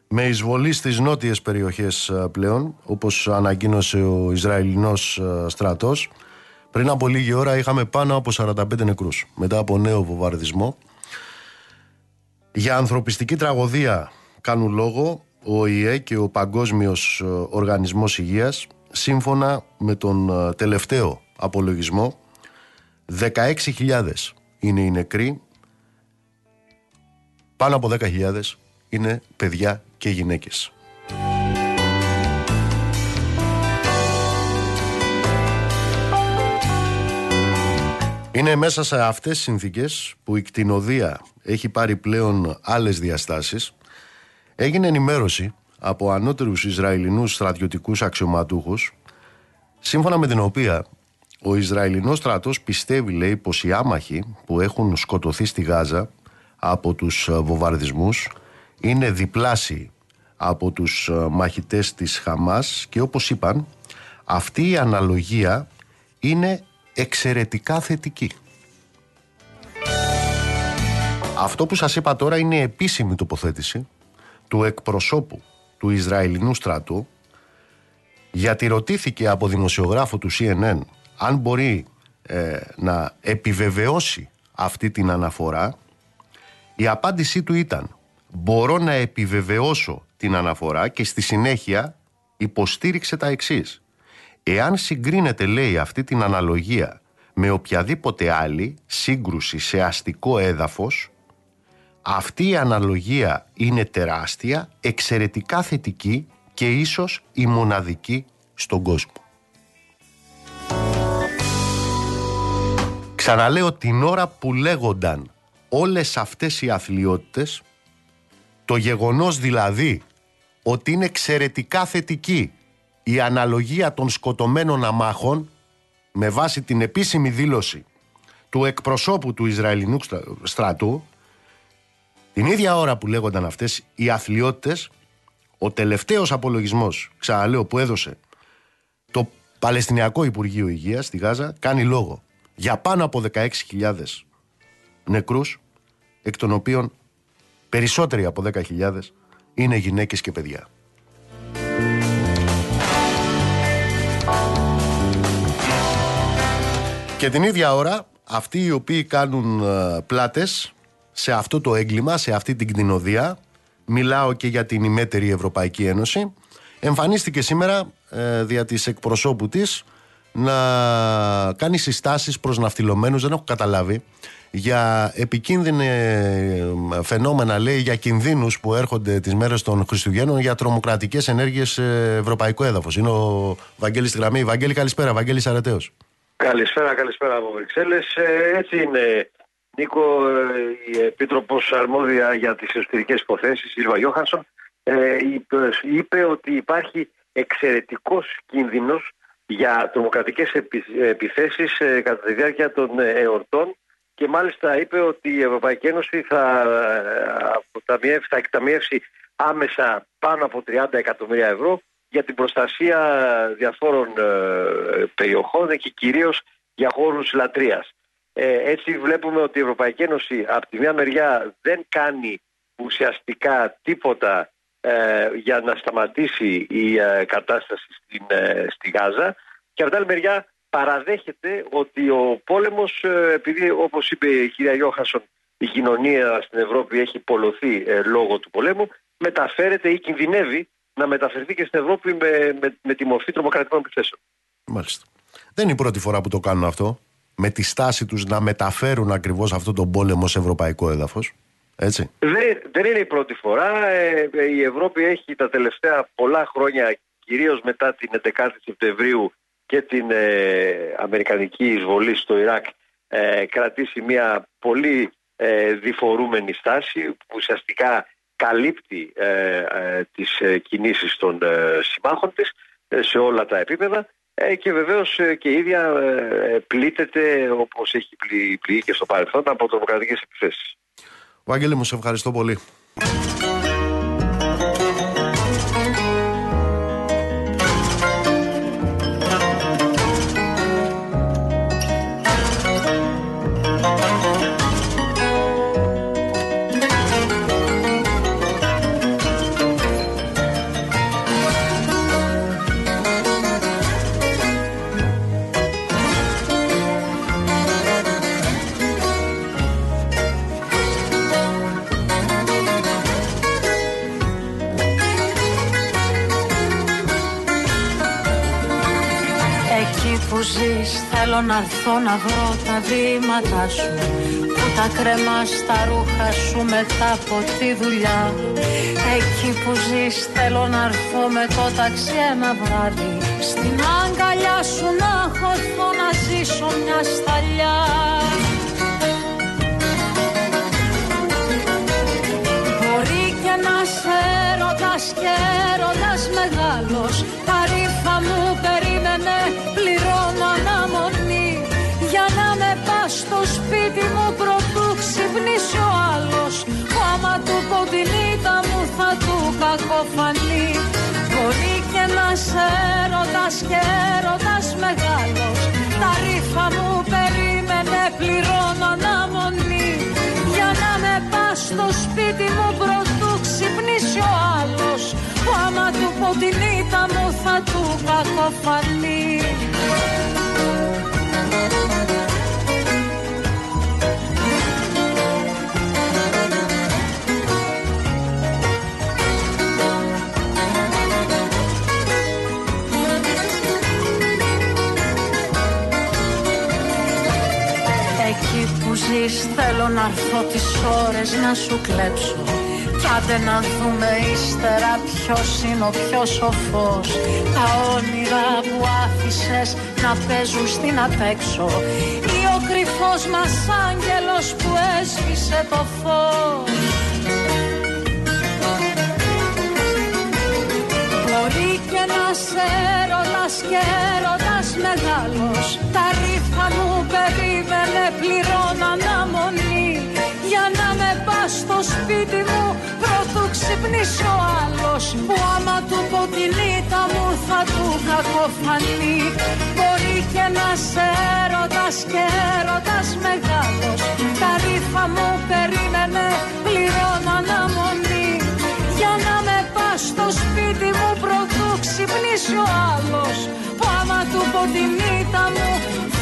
με εισβολή στις νότιες περιοχές ε, πλέον όπως ανακοίνωσε ο Ισραηλινός ε, στρατός. Πριν από λίγη ώρα είχαμε πάνω από 45 νεκρούς μετά από νέο βομβαρδισμό. Για ανθρωπιστική τραγωδία κάνουν λόγο ο ΙΕ και ο Παγκόσμιος ε, Οργανισμός Υγείας σύμφωνα με τον ε, τελευταίο απολογισμό 16.000 είναι οι νεκροί πάνω από 10.000 είναι παιδιά και γυναίκες. Είναι μέσα σε αυτές τις συνθήκες που η κτηνοδία έχει πάρει πλέον άλλες διαστάσεις. Έγινε ενημέρωση από ανώτερους Ισραηλινούς στρατιωτικούς αξιωματούχους σύμφωνα με την οποία ο Ισραηλινός στρατός πιστεύει, λέει, πως οι άμαχοι που έχουν σκοτωθεί στη Γάζα από τους βομβαρδισμούς είναι διπλάσιοι από τους μαχητές της Χαμάς και όπως είπαν αυτή η αναλογία είναι εξαιρετικά θετική. Αυτό που σας είπα τώρα είναι επίσημη τοποθέτηση του εκπροσώπου του Ισραηλινού στρατού γιατί ρωτήθηκε από δημοσιογράφο του CNN αν μπορεί ε, να επιβεβαιώσει αυτή την αναφορά η απάντησή του ήταν μπορώ να επιβεβαιώσω την αναφορά και στη συνέχεια υποστήριξε τα εξής εάν συγκρίνεται λέει αυτή την αναλογία με οποιαδήποτε άλλη σύγκρουση σε αστικό έδαφος αυτή η αναλογία είναι τεράστια, εξαιρετικά θετική και ίσως η μοναδική στον κόσμο. Ξαναλέω την ώρα που λέγονταν όλες αυτές οι αθλειότητες, το γεγονός δηλαδή ότι είναι εξαιρετικά θετική η αναλογία των σκοτωμένων αμάχων με βάση την επίσημη δήλωση του εκπροσώπου του Ισραηλινού στρατού την ίδια ώρα που λέγονταν αυτές οι αθλειότητες ο τελευταίος απολογισμός, ξαναλέω, που έδωσε το Παλαιστινιακό Υπουργείο Υγείας στη Γάζα κάνει λόγο για πάνω από 16.000 νεκρούς εκ των οποίων περισσότεροι από 10.000 είναι γυναίκες και παιδιά. Και την ίδια ώρα αυτοί οι οποίοι κάνουν ε, πλάτες σε αυτό το έγκλημα, σε αυτή την κτηνοδία, μιλάω και για την ημέτερη Ευρωπαϊκή Ένωση, εμφανίστηκε σήμερα ε, δια της εκπροσώπου της να κάνει συστάσεις προς ναυτιλωμένους, δεν έχω καταλάβει, για επικίνδυνε φαινόμενα, λέει, για κινδύνους που έρχονται τις μέρες των Χριστουγέννων για τρομοκρατικές ενέργειες σε ευρωπαϊκό έδαφος. Είναι ο Βαγγέλης στη γραμμή. Βαγγέλη, καλησπέρα. Βαγγέλης Αρετέος. Καλησπέρα, καλησπέρα από Βρυξέλλες. Ε, έτσι είναι Νίκο, ε, η Επίτροπος Αρμόδια για τις Εσωτερικές Υποθέσεις, Σίλβα Γιώχανσον, ε, είπε ότι υπάρχει εξαιρετικός κίνδυνος για τρομοκρατικές επιθέσεις ε, κατά τη διάρκεια των εορτών και μάλιστα είπε ότι η Ευρωπαϊκή Ένωση θα, θα εκταμιεύσει άμεσα πάνω από 30 εκατομμύρια ευρώ για την προστασία διαφόρων περιοχών και κυρίως για χώρους λατρείας. Ε, έτσι βλέπουμε ότι η Ευρωπαϊκή Ένωση από τη μια μεριά δεν κάνει ουσιαστικά τίποτα ε, για να σταματήσει η ε, κατάσταση στην, στη Γάζα και από την άλλη μεριά παραδέχεται ότι ο πόλεμος, επειδή όπως είπε η κυρία Γιώχασον η κοινωνία στην Ευρώπη έχει πολλωθεί λόγω του πολέμου, μεταφέρεται ή κινδυνεύει να μεταφερθεί και στην Ευρώπη με, με, με τη μορφή τρομοκρατικών επιθέσεων. Μάλιστα. Δεν είναι η πρώτη φορά που το κάνουν αυτό με τη στάση τους να μεταφέρουν ακριβώς αυτό τον πόλεμο σε ευρωπαϊκό έδαφος. Έτσι. Δεν, δεν είναι η πρώτη φορά. Ε, η Ευρώπη έχει τα τελευταία πολλά χρόνια, κυρίως μετά την 11η Σεπτεμβρίου και την ε, Αμερικανική εισβολή στο Ιράκ, ε, κρατήσει μια πολύ διφορούμενη στάση που ουσιαστικά καλύπτει τις κινήσεις των συμμάχων της σε όλα τα επίπεδα ε, και βεβαίως ε, και η ίδια ε, πλήττεται όπως έχει πληγεί και στο παρελθόν από τρομοκρατικές επιθέσεις. Βαγγέλη μου, σε ευχαριστώ πολύ. Θέλω να έρθω να βρω τα βήματα σου. Που τα κρεμά στα ρούχα σου μετά από τη δουλειά. Εκεί που ζεις θέλω να έρθω με το ταξί ένα βράδυ. Στην αγκαλιά σου να χωθώ να ζήσω μια σταλιά. Μπορεί και να σε έρωτας και έρωτας ξυπνήσει ο άλλος. Που άμα του πω την ήττα μου θα του κακοφανεί. Μπορεί και να σε έρωτας και έρωτας μεγάλος. Τα ρήφα μου περίμενε πληρώνω αναμονή. Για να με πας στο σπίτι μου πρωτού ξυπνήσει ο άλλος. Που άμα του πω την ήττα μου θα του κακοφανεί ζεις Θέλω να έρθω τις ώρες να σου κλέψω. Κι άντε να δούμε ύστερα ποιος είναι ο πιο σοφός. Τα όνειρα που άφησες να παίζουν στην απέξω Ή ο κρυφός μας άγγελος που έσβησε το φως ξυπνήσει ο άλλος Που άμα του πω την ήττα μου θα του κακοφανεί Μπορεί και να σε έρωτας και έρωτας μεγάλος Τα ρήφα μου περίμενε πληρώνω αναμονή. Για να με πας στο σπίτι μου πρωτού ξυπνήσει ο άλλος Που άμα του πω την ήττα μου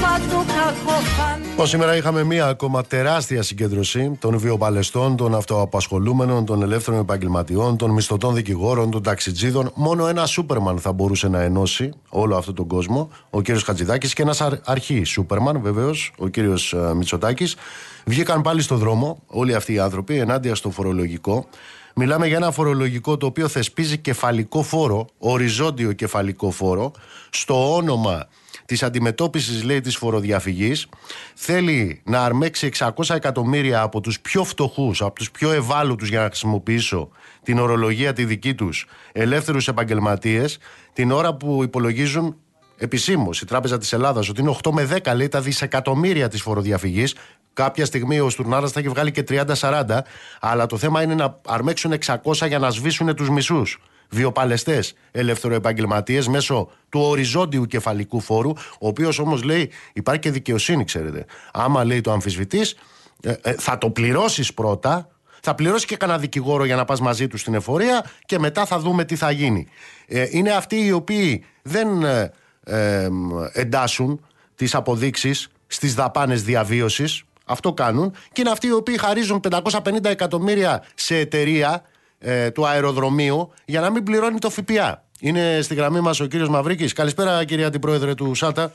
θα του κακοφανεί Λοιπόν, σήμερα είχαμε μία ακόμα τεράστια συγκέντρωση των βιοπαλαιστών, των αυτοαπασχολούμενων, των ελεύθερων επαγγελματιών, των μισθωτών δικηγόρων, των ταξιτζίδων. Μόνο ένα Σούπερμαν θα μπορούσε να ενώσει όλο αυτόν τον κόσμο, ο κύριος Χατζηδάκης, και ένας αρχή Σούπερμαν, βεβαίως, ο κύριος Μητσοτάκης. Βγήκαν πάλι στο δρόμο όλοι αυτοί οι άνθρωποι ενάντια στο φορολογικό. Μιλάμε για ένα φορολογικό το οποίο θεσπίζει κεφαλικό φόρο, οριζόντιο κεφαλικό φόρο, στο όνομα της αντιμετώπισης, λέει, της φοροδιαφυγής. Θέλει να αρμέξει 600 εκατομμύρια από τους πιο φτωχούς, από τους πιο ευάλωτους, για να χρησιμοποιήσω την ορολογία τη δική τους, ελεύθερους επαγγελματίες, την ώρα που υπολογίζουν επισήμως η Τράπεζα της Ελλάδας ότι είναι 8 με 10 λέει τα δισεκατομμύρια της φοροδιαφυγής. Κάποια στιγμή ο Στουρνάρας θα έχει βγάλει και 30-40, αλλά το θέμα είναι να αρμέξουν 600 για να σβήσουν τους μισούς βιοπαλαιστές ελευθεροεπαγγελματίες μέσω του οριζόντιου κεφαλικού φόρου, ο οποίος όμως λέει υπάρχει και δικαιοσύνη, ξέρετε. Άμα λέει το αμφισβητή, ε, ε, θα το πληρώσεις πρώτα, θα πληρώσεις και κανένα δικηγόρο για να πας μαζί του στην εφορία και μετά θα δούμε τι θα γίνει. Ε, είναι αυτοί οι οποίοι δεν εντάσσουν τις αποδείξεις στις δαπάνες διαβίωσης. Αυτό κάνουν. Και είναι αυτοί οι οποίοι χαρίζουν 550 εκατομμύρια σε εταιρεία ε, του αεροδρομίου για να μην πληρώνει το ΦΠΑ. Είναι στη γραμμή μας ο κύριος Μαυρίκης. Καλησπέρα, κυρία Αντιπρόεδρε του ΣΑΤΑ.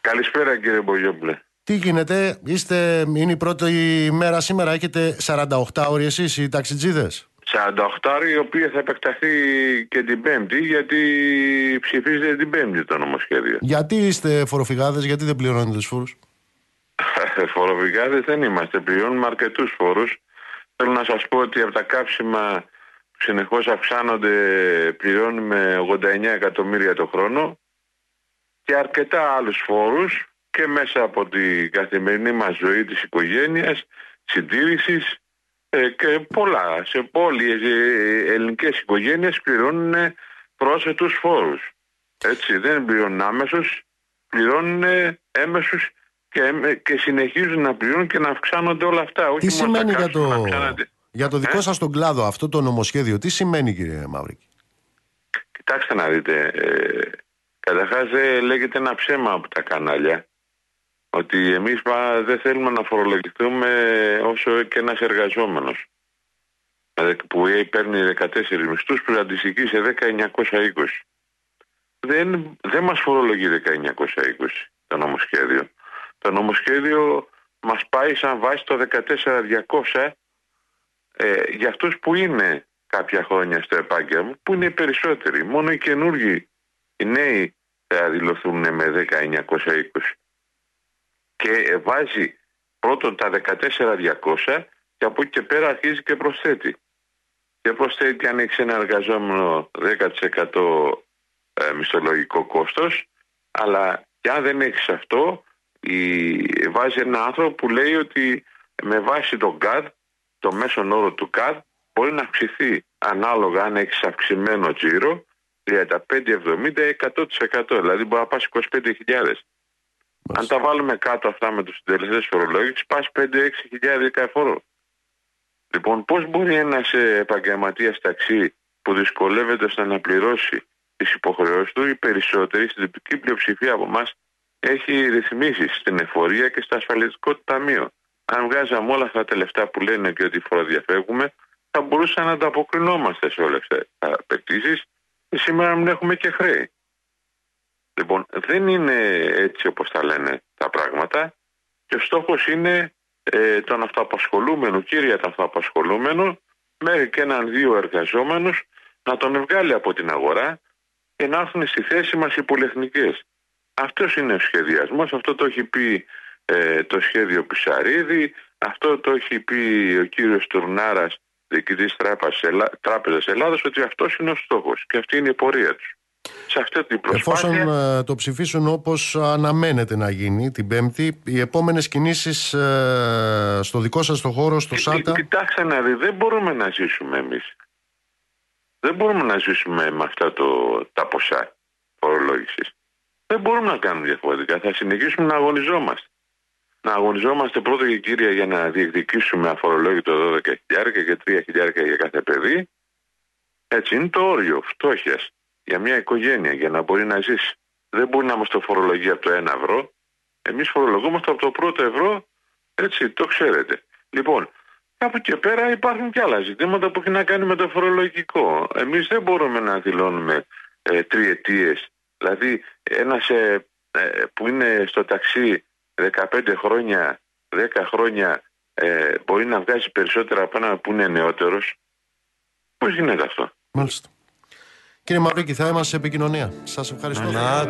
Καλησπέρα, κύριε Μπογιόμπλε. Τι γίνεται, είστε, είναι η πρώτη μέρα σήμερα, έχετε 48 ώρες εσείς οι ταξιτζίδες; 48 ώρες, η οποία θα επεκταθεί και την Πέμπτη, γιατί ψηφίζεται την Πέμπτη το νομοσχέδιο. Γιατί είστε φοροφυγάδες, γιατί δεν πληρώνετε τους φόρους; <laughs> φοροφυγάδες δεν είμαστε, πληρώνουμε αρκετούς φόρους. Θέλω να σας πω ότι από τα κάψιμα που συνεχώς αυξάνονται πληρώνουμε 89 εκατομμύρια το χρόνο και αρκετά άλλους φόρους και μέσα από την καθημερινή μας ζωή της οικογένειας, συντήρησης ε, και πολλά. Σε πολλές ε, ελληνικές οικογένειες πληρώνουν πρόσθετους φόρους. Έτσι, δεν πληρώνουν άμεσους, πληρώνουν έμεσους και, και συνεχίζουν να πληρώνουν και να αυξάνονται όλα αυτά. Τι όχι σημαίνει για το, για το δικό ε; σας τον κλάδο αυτό το νομοσχέδιο, τι σημαίνει κύριε Μαύρικη; Κοιτάξτε να δείτε, ε, καταρχάς δεν λέγεται ένα ψέμα από τα κανάλια ότι εμείς δεν θέλουμε να φορολογηθούμε όσο και ένας εργαζόμενος που παίρνει 14 μισθούς που αντιστοιχεί σε 10.920. Δεν, δεν μας φορολογεί 1920 το νομοσχέδιο. Το νομοσχέδιο μας πάει σαν βάση το 14.200 ε, για αυτούς που είναι κάποια χρόνια στο επάγγελμα, που είναι οι περισσότεροι. Μόνο οι καινούργοι, οι νέοι θα δηλωθούν με 1920. Και βάζει πρώτον τα 14.200 και από εκεί και πέρα αρχίζει και προσθέτει. Και προσθέτει αν έχεις ένα εργαζόμενο 10% ε, μισθολογικό κόστος, αλλά και αν δεν έχεις αυτό η, βάζει ένα άνθρωπο που λέει ότι με βάση τον ΚΑΔ, το μέσον όρο του ΚΑΔ, μπορεί να αυξηθεί ανάλογα αν έχεις αυξημένο τζίρο 35, 70, 100%. Δηλαδή μπορεί να πας 25.000. Αν τα βάλουμε κάτω αυτά με τους συντελεστές φορολόγησης, πας 5-6 χιλιάδες φόρο. Λοιπόν, πώς μπορεί ένας ε, επαγγελματίας ταξί που δυσκολεύεται στο να πληρώσει τις υποχρεώσεις του, οι περισσότεροι, στην τυπική πλειοψηφία από εμάς έχει ρυθμίσεις στην εφορία και στο ασφαλιστικό ταμείο. Αν βγάζαμε όλα αυτά τα λεφτά που λένε και ότι φοροδιαφεύγουμε, θα μπορούσαμε να ανταποκρινόμαστε σε όλες τις απαιτήσεις και σήμερα μην έχουμε και χρέη. Λοιπόν, δεν είναι έτσι όπως τα λένε τα πράγματα και ο στόχος είναι ε, τον αυτοαπασχολούμενο, κύρια τον αυτοαπασχολούμενο, μέχρι και έναν δύο εργαζόμενους να τον βγάλει από την αγορά και να έρθουν στη θέση μας οι πολυεθνικές. Αυτός είναι ο σχεδιασμός, αυτό το έχει πει ε, το σχέδιο Πισαρίδη, αυτό το έχει πει ο κύριος Τουρνάρας, διοικητής Τράπεζας Ελλάδας, ότι αυτός είναι ο στόχος και αυτή είναι η πορεία τους. Σε αυτή την προσπάθεια... Εφόσον ε, το ψηφίσουν όπως αναμένεται να γίνει την Πέμπτη, οι επόμενες κινήσεις ε, στο δικό σας το χώρο, στο ΣΑΤΑ... Κοιτάξτε να δει, δεν μπορούμε να ζήσουμε εμείς. Δεν μπορούμε να ζήσουμε με αυτά το, τα ποσά φορολόγησης. Δεν μπορούμε να κάνουμε διαφορετικά. Θα συνεχίσουμε να αγωνιζόμαστε. Να αγωνιζόμαστε πρώτα και κύρια για να διεκδικήσουμε αφορολόγητο 12 χιλιάρικα και 3 χιλιάρικα για κάθε παιδί. Έτσι είναι το όριο φτώχειας για μια οικογένεια για να μπορεί να ζήσει. Δεν μπορεί να είμαστε φορολογία από το 1 ευρώ. Εμείς φορολογούμαστε από το πρώτο ευρώ. Έτσι, το ξέρετε. Λοιπόν, από εκεί πέρα υπάρχουν και άλλα ζητήματα που έχει να κάνει με το φορολογικό. Εμείς δεν μπορούμε να δηλώνουμε ε, τριετίες Δηλαδή ένας ε, ε, που είναι στο ταξί 15 χρόνια, 10 χρόνια ε, μπορεί να βγάζει περισσότερα από ένα που είναι νεότερος. Πώς γίνεται αυτό; Μάλιστα. Κύριε Μαυρίκη, θα είμαστε σε επικοινωνία. Σας ευχαριστώ. Να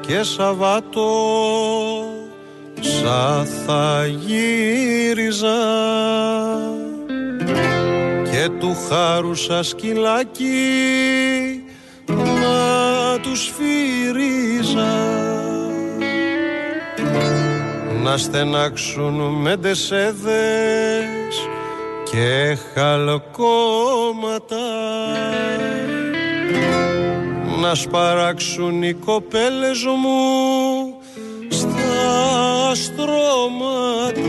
και Σαββάτο Σα θα γύριζα και του χάρου σας σκυλάκι να τους σφυρίζα να στενάξουν με τεσέδες και χαλκόματα να σπαράξουν οι κοπέλες μου στα στρώματα.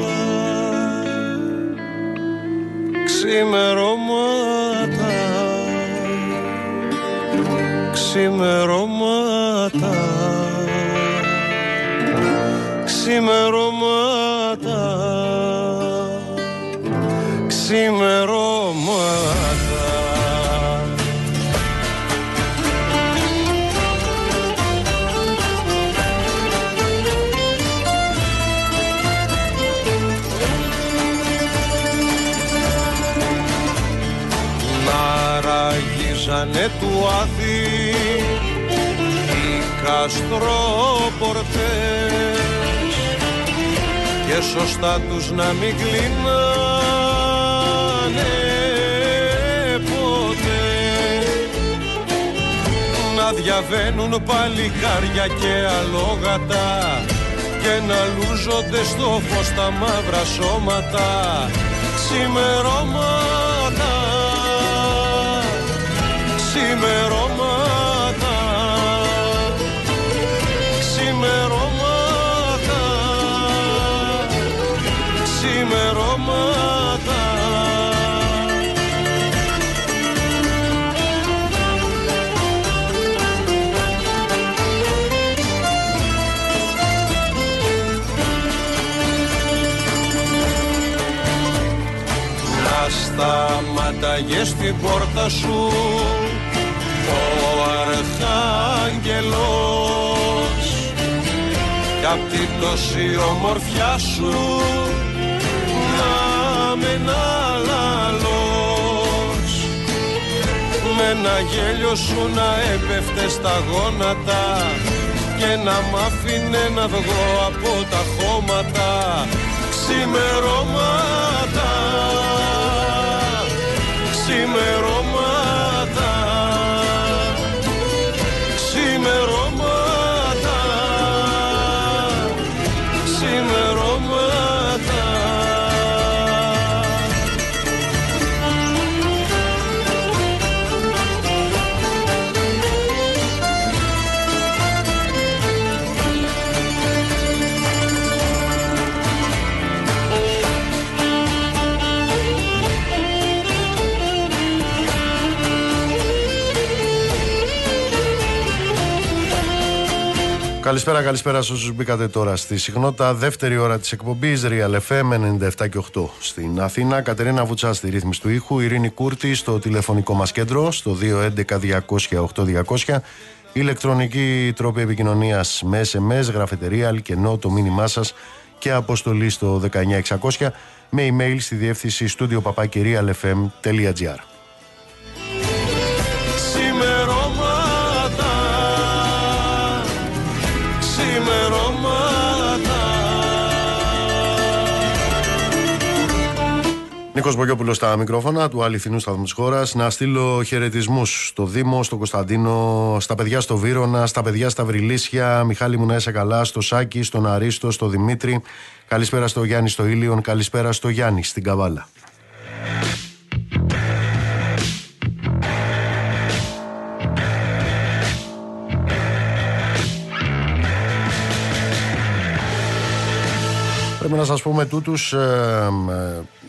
Ξημερώματα ξημερώματα. Ξημερώματα. Ξημερώματα. Να ραγίζανε του άθη καστρόπορτες και σωστά τους να μην κλείνανε ποτέ. Να διαβαίνουν παλικάρια και αλόγατα και να λούζονται στο φως τα μαύρα σώματα ξημερώματα ξημερώματα. Ξημερώματα σταματάγε στην πόρτα σου ο Αρχάγγελος. Κι απ' την τόση ομορφιά σου με ένα λαλός. Με ένα γέλιο σου να έπεφτε στα γόνατα και να μ' άφηνε να βγω από τα χώματα. Ξημερώματα ξημερώματα Καλησπέρα, καλησπέρα σε όσους μπήκατε τώρα στη συχνότητα. Δεύτερη ώρα της εκπομπής Real FM 97 και 8. Στην Αθήνα, Κατερίνα Βουτσά στη ρύθμιση του ήχου, Ειρήνη Κούρτη στο τηλεφωνικό μας κέντρο, στο 211-200-8200. Ηλεκτρονική τρόπη επικοινωνίας με SMS, γραφετερία, αλκενό, το μήνυμά σας και αποστολή στο 19600 με email στη διεύθυνση στούντιο Νίκος Μπογιόπουλος στα μικρόφωνα του αληθινού σταθμού της χώρας να στείλω χαιρετισμούς στο Δήμο, στο Κωνσταντίνο, στα παιδιά στο Βύρονα, στα παιδιά στα Βρυλίσια, Μιχάλη μου να είσαι καλά, στο Σάκη, στον Αρίστο, στο Δημήτρη. Καλησπέρα στο Γιάννη στο Ήλιον, καλησπέρα στο Γιάννη στην Καβάλα. Πρέπει να σας πούμε τούτους ε, ε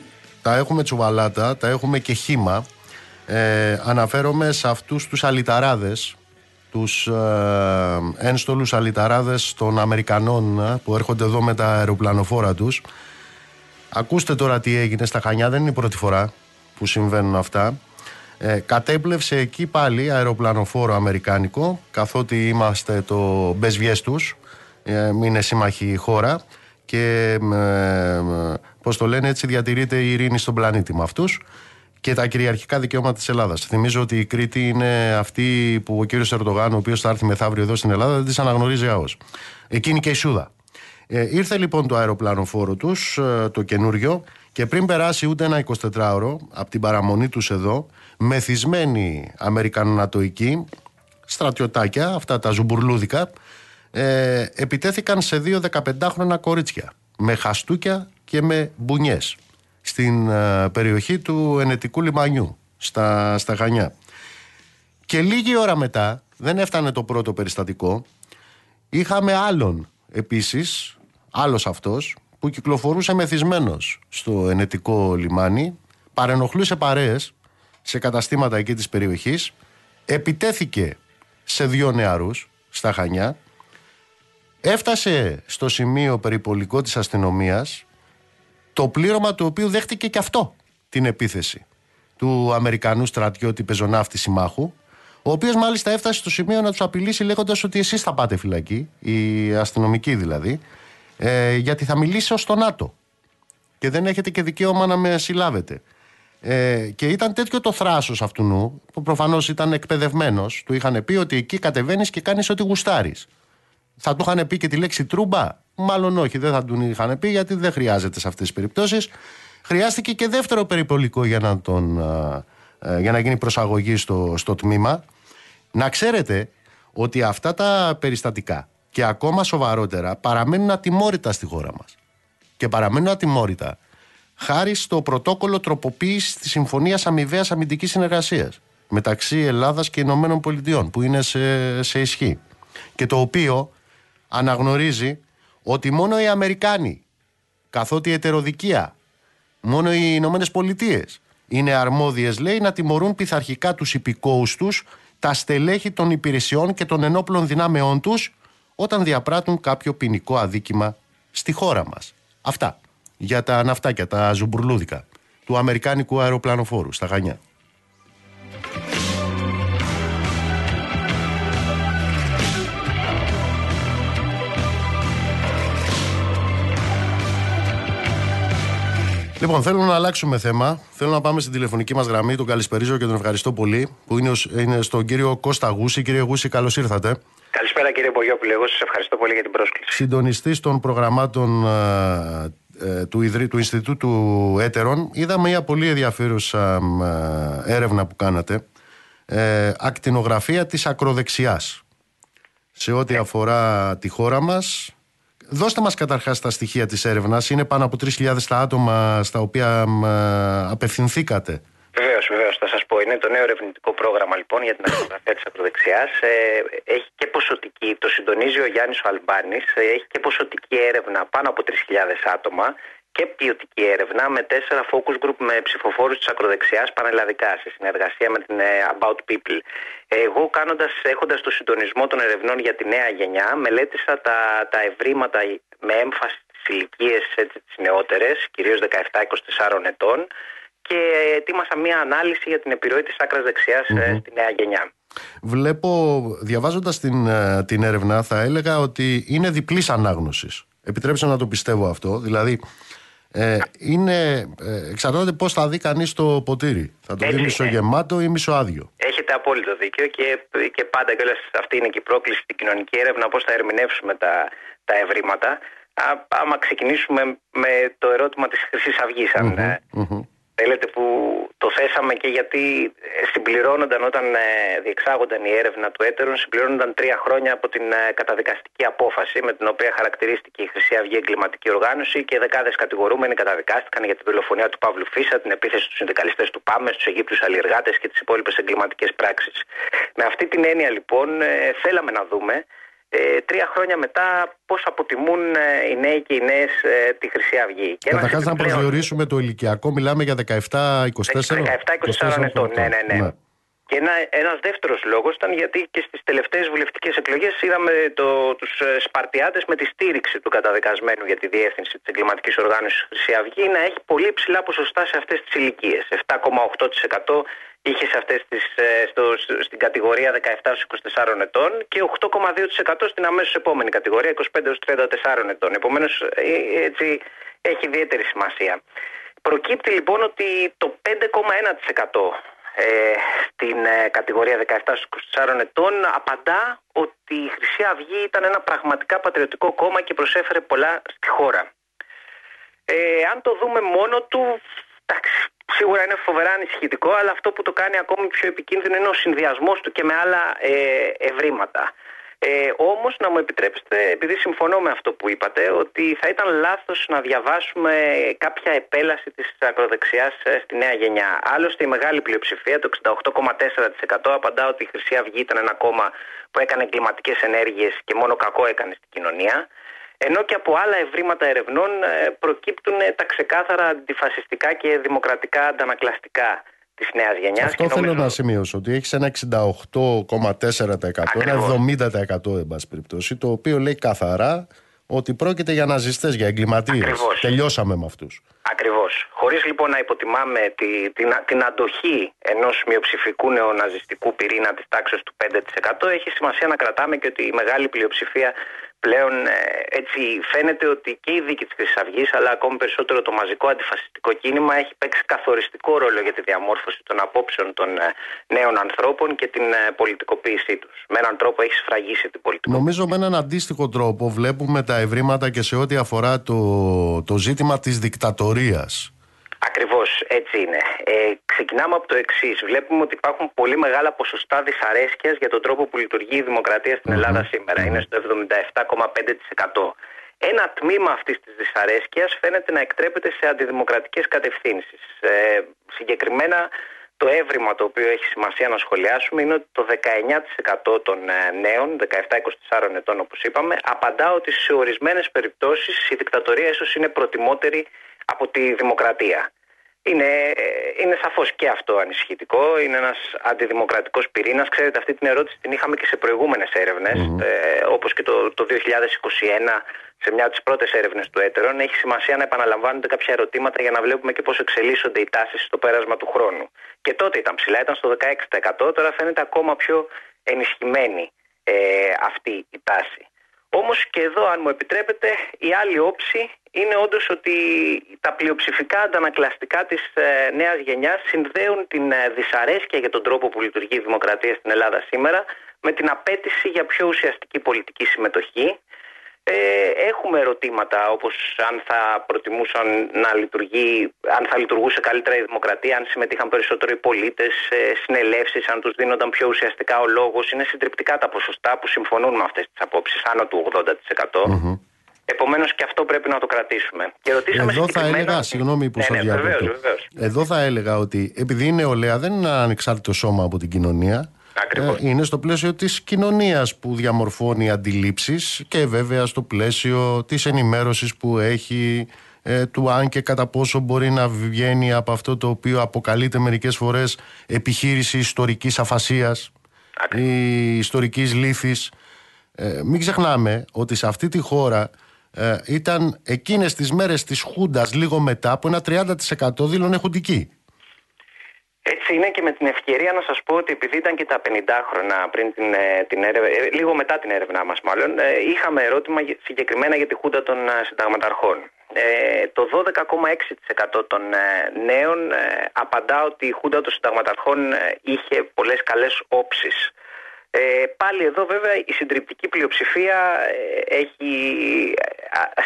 τα έχουμε τσουβαλάτα, τα έχουμε και χήμα. Ε, αναφέρομαι σε αυτούς τους αλιταράδες, τους ε, ένστολους αλιταράδες των Αμερικανών ε, που έρχονται εδώ με τα αεροπλανοφόρα τους. Ακούστε τώρα τι έγινε στα Χανιά, δεν είναι η πρώτη φορά που συμβαίνουν αυτά. Ε, κατέπλευσε εκεί πάλι αεροπλανοφόρο αμερικάνικο, καθότι είμαστε το μπεσβιές τους, ε, είναι σύμμαχη χώρα και Πώς το λένε, έτσι διατηρείται η ειρήνη στον πλανήτη με αυτούς και τα κυριαρχικά δικαιώματα της Ελλάδας. Θυμίζω ότι η Κρήτη είναι αυτή που ο κύριος Ερντογάν, ο οποίος θα έρθει μεθαύριο εδώ στην Ελλάδα, δεν τη αναγνωρίζει ΑΟ. Εκείνη και η Σούδα. Ε, ήρθε λοιπόν το αεροπλάνο φόρο τους, ε, το καινούριο, και πριν περάσει ούτε ένα 24ωρο από την παραμονή τους εδώ, μεθυσμένοι Αμερικανονατοικοί, στρατιωτάκια, αυτά τα ζουμπουρλούδικα, ε, επιτέθηκαν σε δύο 15χρονα κορίτσια με χαστούκια και με μπουνιές στην ε, περιοχή του Ενετικού Λιμανιού στα, στα Χανιά. Και λίγη ώρα μετά, δεν έφτανε το πρώτο περιστατικό, είχαμε άλλον επίσης, άλλος αυτός, που κυκλοφορούσε μεθυσμένος στο Ενετικό Λιμάνι, παρενοχλούσε παρέες σε καταστήματα εκεί της περιοχής, επιτέθηκε σε δύο νεαρούς στα Χανιά, έφτασε στο σημείο περιπολικό της αστυνομίας το πλήρωμα του οποίου δέχτηκε και αυτό την επίθεση του Αμερικανού στρατιώτη πεζοναύτη συμμάχου, ο οποίος μάλιστα έφτασε στο σημείο να τους απειλήσει λέγοντας ότι εσείς θα πάτε φυλακή, οι αστυνομικοί δηλαδή, ε, γιατί θα μιλήσει ω το ΝΑΤΟ. Και δεν έχετε και δικαίωμα να με συλλάβετε. Ε, και ήταν τέτοιο το θράσος αυτού που προφανώς ήταν εκπαιδευμένος. Του είχαν πει ότι εκεί κατεβαίνεις και κάνεις ό,τι γουστάρεις. Θα του είχαν πει και τη λέξη τρούμπα; Μάλλον όχι, δεν θα τον είχαν πει γιατί δεν χρειάζεται σε αυτές τις περιπτώσεις. Χρειάστηκε και δεύτερο περιπολικό για να, τον, για να γίνει προσαγωγή στο, στο τμήμα. Να ξέρετε ότι αυτά τα περιστατικά και ακόμα σοβαρότερα παραμένουν ατιμόρυτα στη χώρα μας. Και παραμένουν ατιμόρυτα χάρη στο πρωτόκολλο τροποποίησης της Συμφωνίας Αμοιβαίας Αμυντικής Συνεργασίας μεταξύ Ελλάδας και Ηνωμένων Πολιτειών που είναι σε, σε ισχύ και το οποίο αναγνωρίζει ότι μόνο οι Αμερικάνοι, καθότι η ετεροδικία, μόνο οι Ηνωμένες Πολιτείες είναι αρμόδιες, λέει, να τιμωρούν πειθαρχικά τους υπηκόους τους, τα στελέχη των υπηρεσιών και των ενόπλων δυνάμεών τους, όταν διαπράττουν κάποιο ποινικό αδίκημα στη χώρα μας. Αυτά για τα ναυτάκια, τα ζουμπουρλούδικα του Αμερικάνικου αεροπλανοφόρου στα Γανιά. Λοιπόν, θέλω να αλλάξουμε θέμα. Θέλω να πάμε στην τηλεφωνική μας γραμμή. Τον καλησπερίζω και τον ευχαριστώ πολύ. Που είναι, είναι στον κύριο Κώστα Γούση. Κύριε Γούση, καλώς ήρθατε. Καλησπέρα κύριε Μπογιόπουλο. Εγώ σας ευχαριστώ πολύ για την πρόσκληση. Συντονιστή των προγραμμάτων ε, ε, του, Ιδρύ, του Ινστιτούτου Έτερων. Είδαμε μια πολύ ενδιαφέρουσα ε, έρευνα που κάνατε. Ε, ακτινογραφία της ακροδεξιάς σε ό,τι αφορά τη χώρα μας δώστε μας καταρχάς τα στοιχεία της έρευνας. Είναι πάνω από 3.000 τα άτομα στα οποία μ, ε, απευθυνθήκατε. Βεβαίως, βεβαίως. Θα σας πω. Είναι το νέο ερευνητικό πρόγραμμα λοιπόν για την ακτογραφία της ακροδεξιάς. Ε, έχει και ποσοτική, το συντονίζει ο Γιάννης Αλμπάνης. Ε, έχει και ποσοτική έρευνα πάνω από 3.000 άτομα και ποιοτική έρευνα με τέσσερα focus group με ψηφοφόρους της ακροδεξιάς πανελλαδικά σε συνεργασία με την ε, About People. Εγώ κάνοντας, έχοντας το συντονισμό των ερευνών για τη νέα γενιά μελέτησα τα, τα ευρήματα με έμφαση στις ηλικίες τις νεότερες, κυρίως 17-24 ετών και ετοίμασα μια ανάλυση για την επιρροή της άκρας δεξιάς ε, στη νέα γενιά. Βλέπω, διαβάζοντας την, ε, την έρευνα, θα έλεγα ότι είναι διπλής ανάγνωσης. Επιτρέψτε να το πιστεύω αυτό. Δηλαδή, ε, είναι, ε, εξαρτάται πώς θα δει κανείς το ποτήρι. Θα το Έτσι δει είναι. μισογεμάτο ή μισοάδιο. Έχετε απόλυτο δίκιο και, και πάντα κιόλας αυτή είναι και η πρόκληση στην κοινωνική έρευνα πώς θα ερμηνεύσουμε τα, τα ευρήματα. Α, άμα ξεκινήσουμε με το ερώτημα της Χρυσής Αυγής, αν, ε, Θέλετε που το θέσαμε και γιατί ε, συμπληρώνονταν όταν ε, διεξάγονταν η έρευνα του έτερων, συμπληρώνονταν τρία χρόνια από την ε, καταδικαστική απόφαση με την οποία χαρακτηρίστηκε η Χρυσή Αυγή εγκληματική οργάνωση και δεκάδες κατηγορούμενοι καταδικάστηκαν για την δολοφονία του Παύλου Φίσα, την επίθεση στους συνδικαλιστές του ΠΑΜΕ, στους Αιγύπτιους αλληλεργάτε και τις υπόλοιπες εγκληματικές πράξεις. Με αυτή την έννοια λοιπόν ε, θέλαμε να δούμε ε, τρία χρόνια μετά πώς αποτιμούν ε, οι νέοι και οι νέες ε, τη Χρυσή Αυγή. Και ένας Καταρχάς να επιπλέον- προσδιορίσουμε το ηλικιακό, μιλάμε για 17-24. 17-24 ετών, ναι, ναι, ναι. Και ένα, ένας δεύτερος λόγος ήταν γιατί και στις τελευταίες βουλευτικές εκλογές είδαμε το, τους ε, Σπαρτιάτες με τη στήριξη του καταδικασμένου για τη διεύθυνση της εγκληματικής οργάνωσης Χρυσή Αυγή να έχει πολύ ψηλά ποσοστά σε αυτές τις ηλικίες. 7,8% είχε σε αυτές τις, ε, στο, στο- στην κατηγορία 17-24 ετών και 8,2% στην αμέσως επόμενη κατηγορία 25-34 ετών. Επομένως ε, έτσι έχει ιδιαίτερη σημασία. Προκύπτει λοιπόν ότι το 5,1% ε, στην ε, κατηγορία 17-24 ετών απαντά ότι η Χρυσή Αυγή ήταν ένα πραγματικά πατριωτικό κόμμα και προσέφερε πολλά στη χώρα. Ε, αν το δούμε μόνο του, εντάξει, σίγουρα είναι φοβερά ανησυχητικό, αλλά αυτό που το κάνει ακόμη πιο επικίνδυνο είναι ο συνδυασμός του και με άλλα ε, ευρήματα. Ε, όμως να μου επιτρέψετε, επειδή συμφωνώ με αυτό που είπατε, ότι θα ήταν λάθος να διαβάσουμε κάποια επέλαση της ακροδεξιάς ε, στη νέα γενιά. Άλλωστε η μεγάλη πλειοψηφία, το 68,4% απαντά ότι η Χρυσή Αυγή ήταν ένα κόμμα που έκανε εγκληματικές ενέργειες και μόνο κακό έκανε στην κοινωνία. Ενώ και από άλλα ευρήματα ερευνών ε, προκύπτουν ε, τα ξεκάθαρα αντιφασιστικά και δημοκρατικά αντανακλαστικά της νέας γενιάς. Αυτό και θέλω νομίζω- να σημειώσω. Ότι έχεις ένα 68,4%, ένα Ακριβώς. 70% εν πάση περιπτώσει, το οποίο λέει καθαρά ότι πρόκειται για ναζιστές, για εγκληματίες. Ακριβώς. Τελειώσαμε με αυτούς. Ακριβώς. Χωρίς λοιπόν να υποτιμάμε τη, την, την αντοχή ενός μειοψηφικού νεοναζιστικού πυρήνα της τάξης του 5% έχει σημασία να κρατάμε και ότι η μεγάλη πλειοψηφία πλέον ε, έτσι φαίνεται ότι και η δίκη της Χρυσής Αυγής αλλά ακόμη περισσότερο το μαζικό αντιφασιστικό κίνημα έχει παίξει καθοριστικό ρόλο για τη διαμόρφωση των απόψεων των ε, νέων ανθρώπων και την ε, πολιτικοποίησή τους. Με έναν τρόπο έχει σφραγίσει την πολιτικοποίηση. Νομίζω με έναν αντίστοιχο τρόπο βλέπουμε τα ευρήματα και σε ό,τι αφορά το, το ζήτημα της δικτατορίας. Ακριβώς έτσι είναι. Ε, ξεκινάμε από το εξής. Βλέπουμε ότι υπάρχουν πολύ μεγάλα ποσοστά δυσαρέσκειας για τον τρόπο που λειτουργεί η δημοκρατία στην Ελλάδα σήμερα. Είναι στο 77,5%. Ένα τμήμα αυτής της δυσαρέσκειας φαίνεται να εκτρέπεται σε αντιδημοκρατικές κατευθύνσεις. Ε, συγκεκριμένα, το έβριμα το οποίο έχει σημασία να σχολιάσουμε είναι ότι το 19% των ε, νέων, 17-24 ετών όπως είπαμε, απαντά ότι σε ορισμένες περιπτώσεις η δικτατορία ίσως είναι προτιμότερη από τη δημοκρατία. Είναι, ε, είναι σαφώς και αυτό ανησυχητικό, είναι ένας αντιδημοκρατικός πυρήνας. Ξέρετε αυτή την ερώτηση την είχαμε και σε προηγούμενες έρευνες, ε, όπως και το, το 2021 σε μια από τις πρώτες έρευνες του έτερων. Έχει σημασία να επαναλαμβάνονται κάποια ερωτήματα για να βλέπουμε και πώς εξελίσσονται οι τάσεις στο πέρασμα του χρόνου. Και τότε ήταν ψηλά, ήταν στο 16%, τώρα φαίνεται ακόμα πιο ενισχυμένη ε, αυτή η τάση. Όμως και εδώ, αν μου επιτρέπετε, η άλλη όψη είναι όντως ότι τα πλειοψηφικά αντανακλαστικά της ε, νέας γενιάς συνδέουν την ε, δυσαρέσκεια για τον τρόπο που λειτουργεί η δημοκρατία στην Ελλάδα σήμερα με την απέτηση για πιο ουσιαστική πολιτική συμμετοχή. Ε, έχουμε ερωτήματα όπως αν θα προτιμούσαν να λειτουργεί, αν θα λειτουργούσε καλύτερα η δημοκρατία, αν συμμετείχαν περισσότερο οι πολίτες, ε, συνελεύσεις, αν τους δίνονταν πιο ουσιαστικά ο λόγος. Είναι συντριπτικά τα ποσοστά που συμφωνούν με αυτές τις απόψεις, άνω του 80%. Επομένως και αυτό πρέπει να το κρατήσουμε. Και ρωτήσαμε Εδώ θα έλεγα, συγγνώμη που ναι, σας ναι, διακόπτω. Εδώ θα έλεγα ότι επειδή η νεολαία δεν είναι ένα ανεξάρτητο σώμα από την κοινωνία. Ακριβώς. Ε, είναι στο πλαίσιο της κοινωνίας που διαμορφώνει αντιλήψεις και βέβαια στο πλαίσιο της ενημέρωσης που έχει ε, του αν και κατά πόσο μπορεί να βγαίνει από αυτό το οποίο αποκαλείται μερικές φορές επιχείρηση ιστορικής αφασίας ή ιστορικής λύθης. Ε, μην ξεχνάμε ότι σε αυτή τη χώρα ε, ήταν εκείνες τις μέρες της Χούντας λίγο μετά που ένα 30% δήλωνε χουντική. Έτσι είναι και με την ευκαιρία να σας πω ότι επειδή ήταν και τα 50 χρόνια πριν την, ε, την έρευνα, ε, λίγο μετά την έρευνά μας μάλλον, ε, είχαμε ερώτημα συγκεκριμένα για τη Χούντα των συνταγματαρχών. το 12,6% των νέων απαντά ότι η Χούντα των συνταγματαρχών είχε πολλές καλές όψεις. Ε, πάλι εδώ βέβαια η συντριπτική πλειοψηφία ε, έχει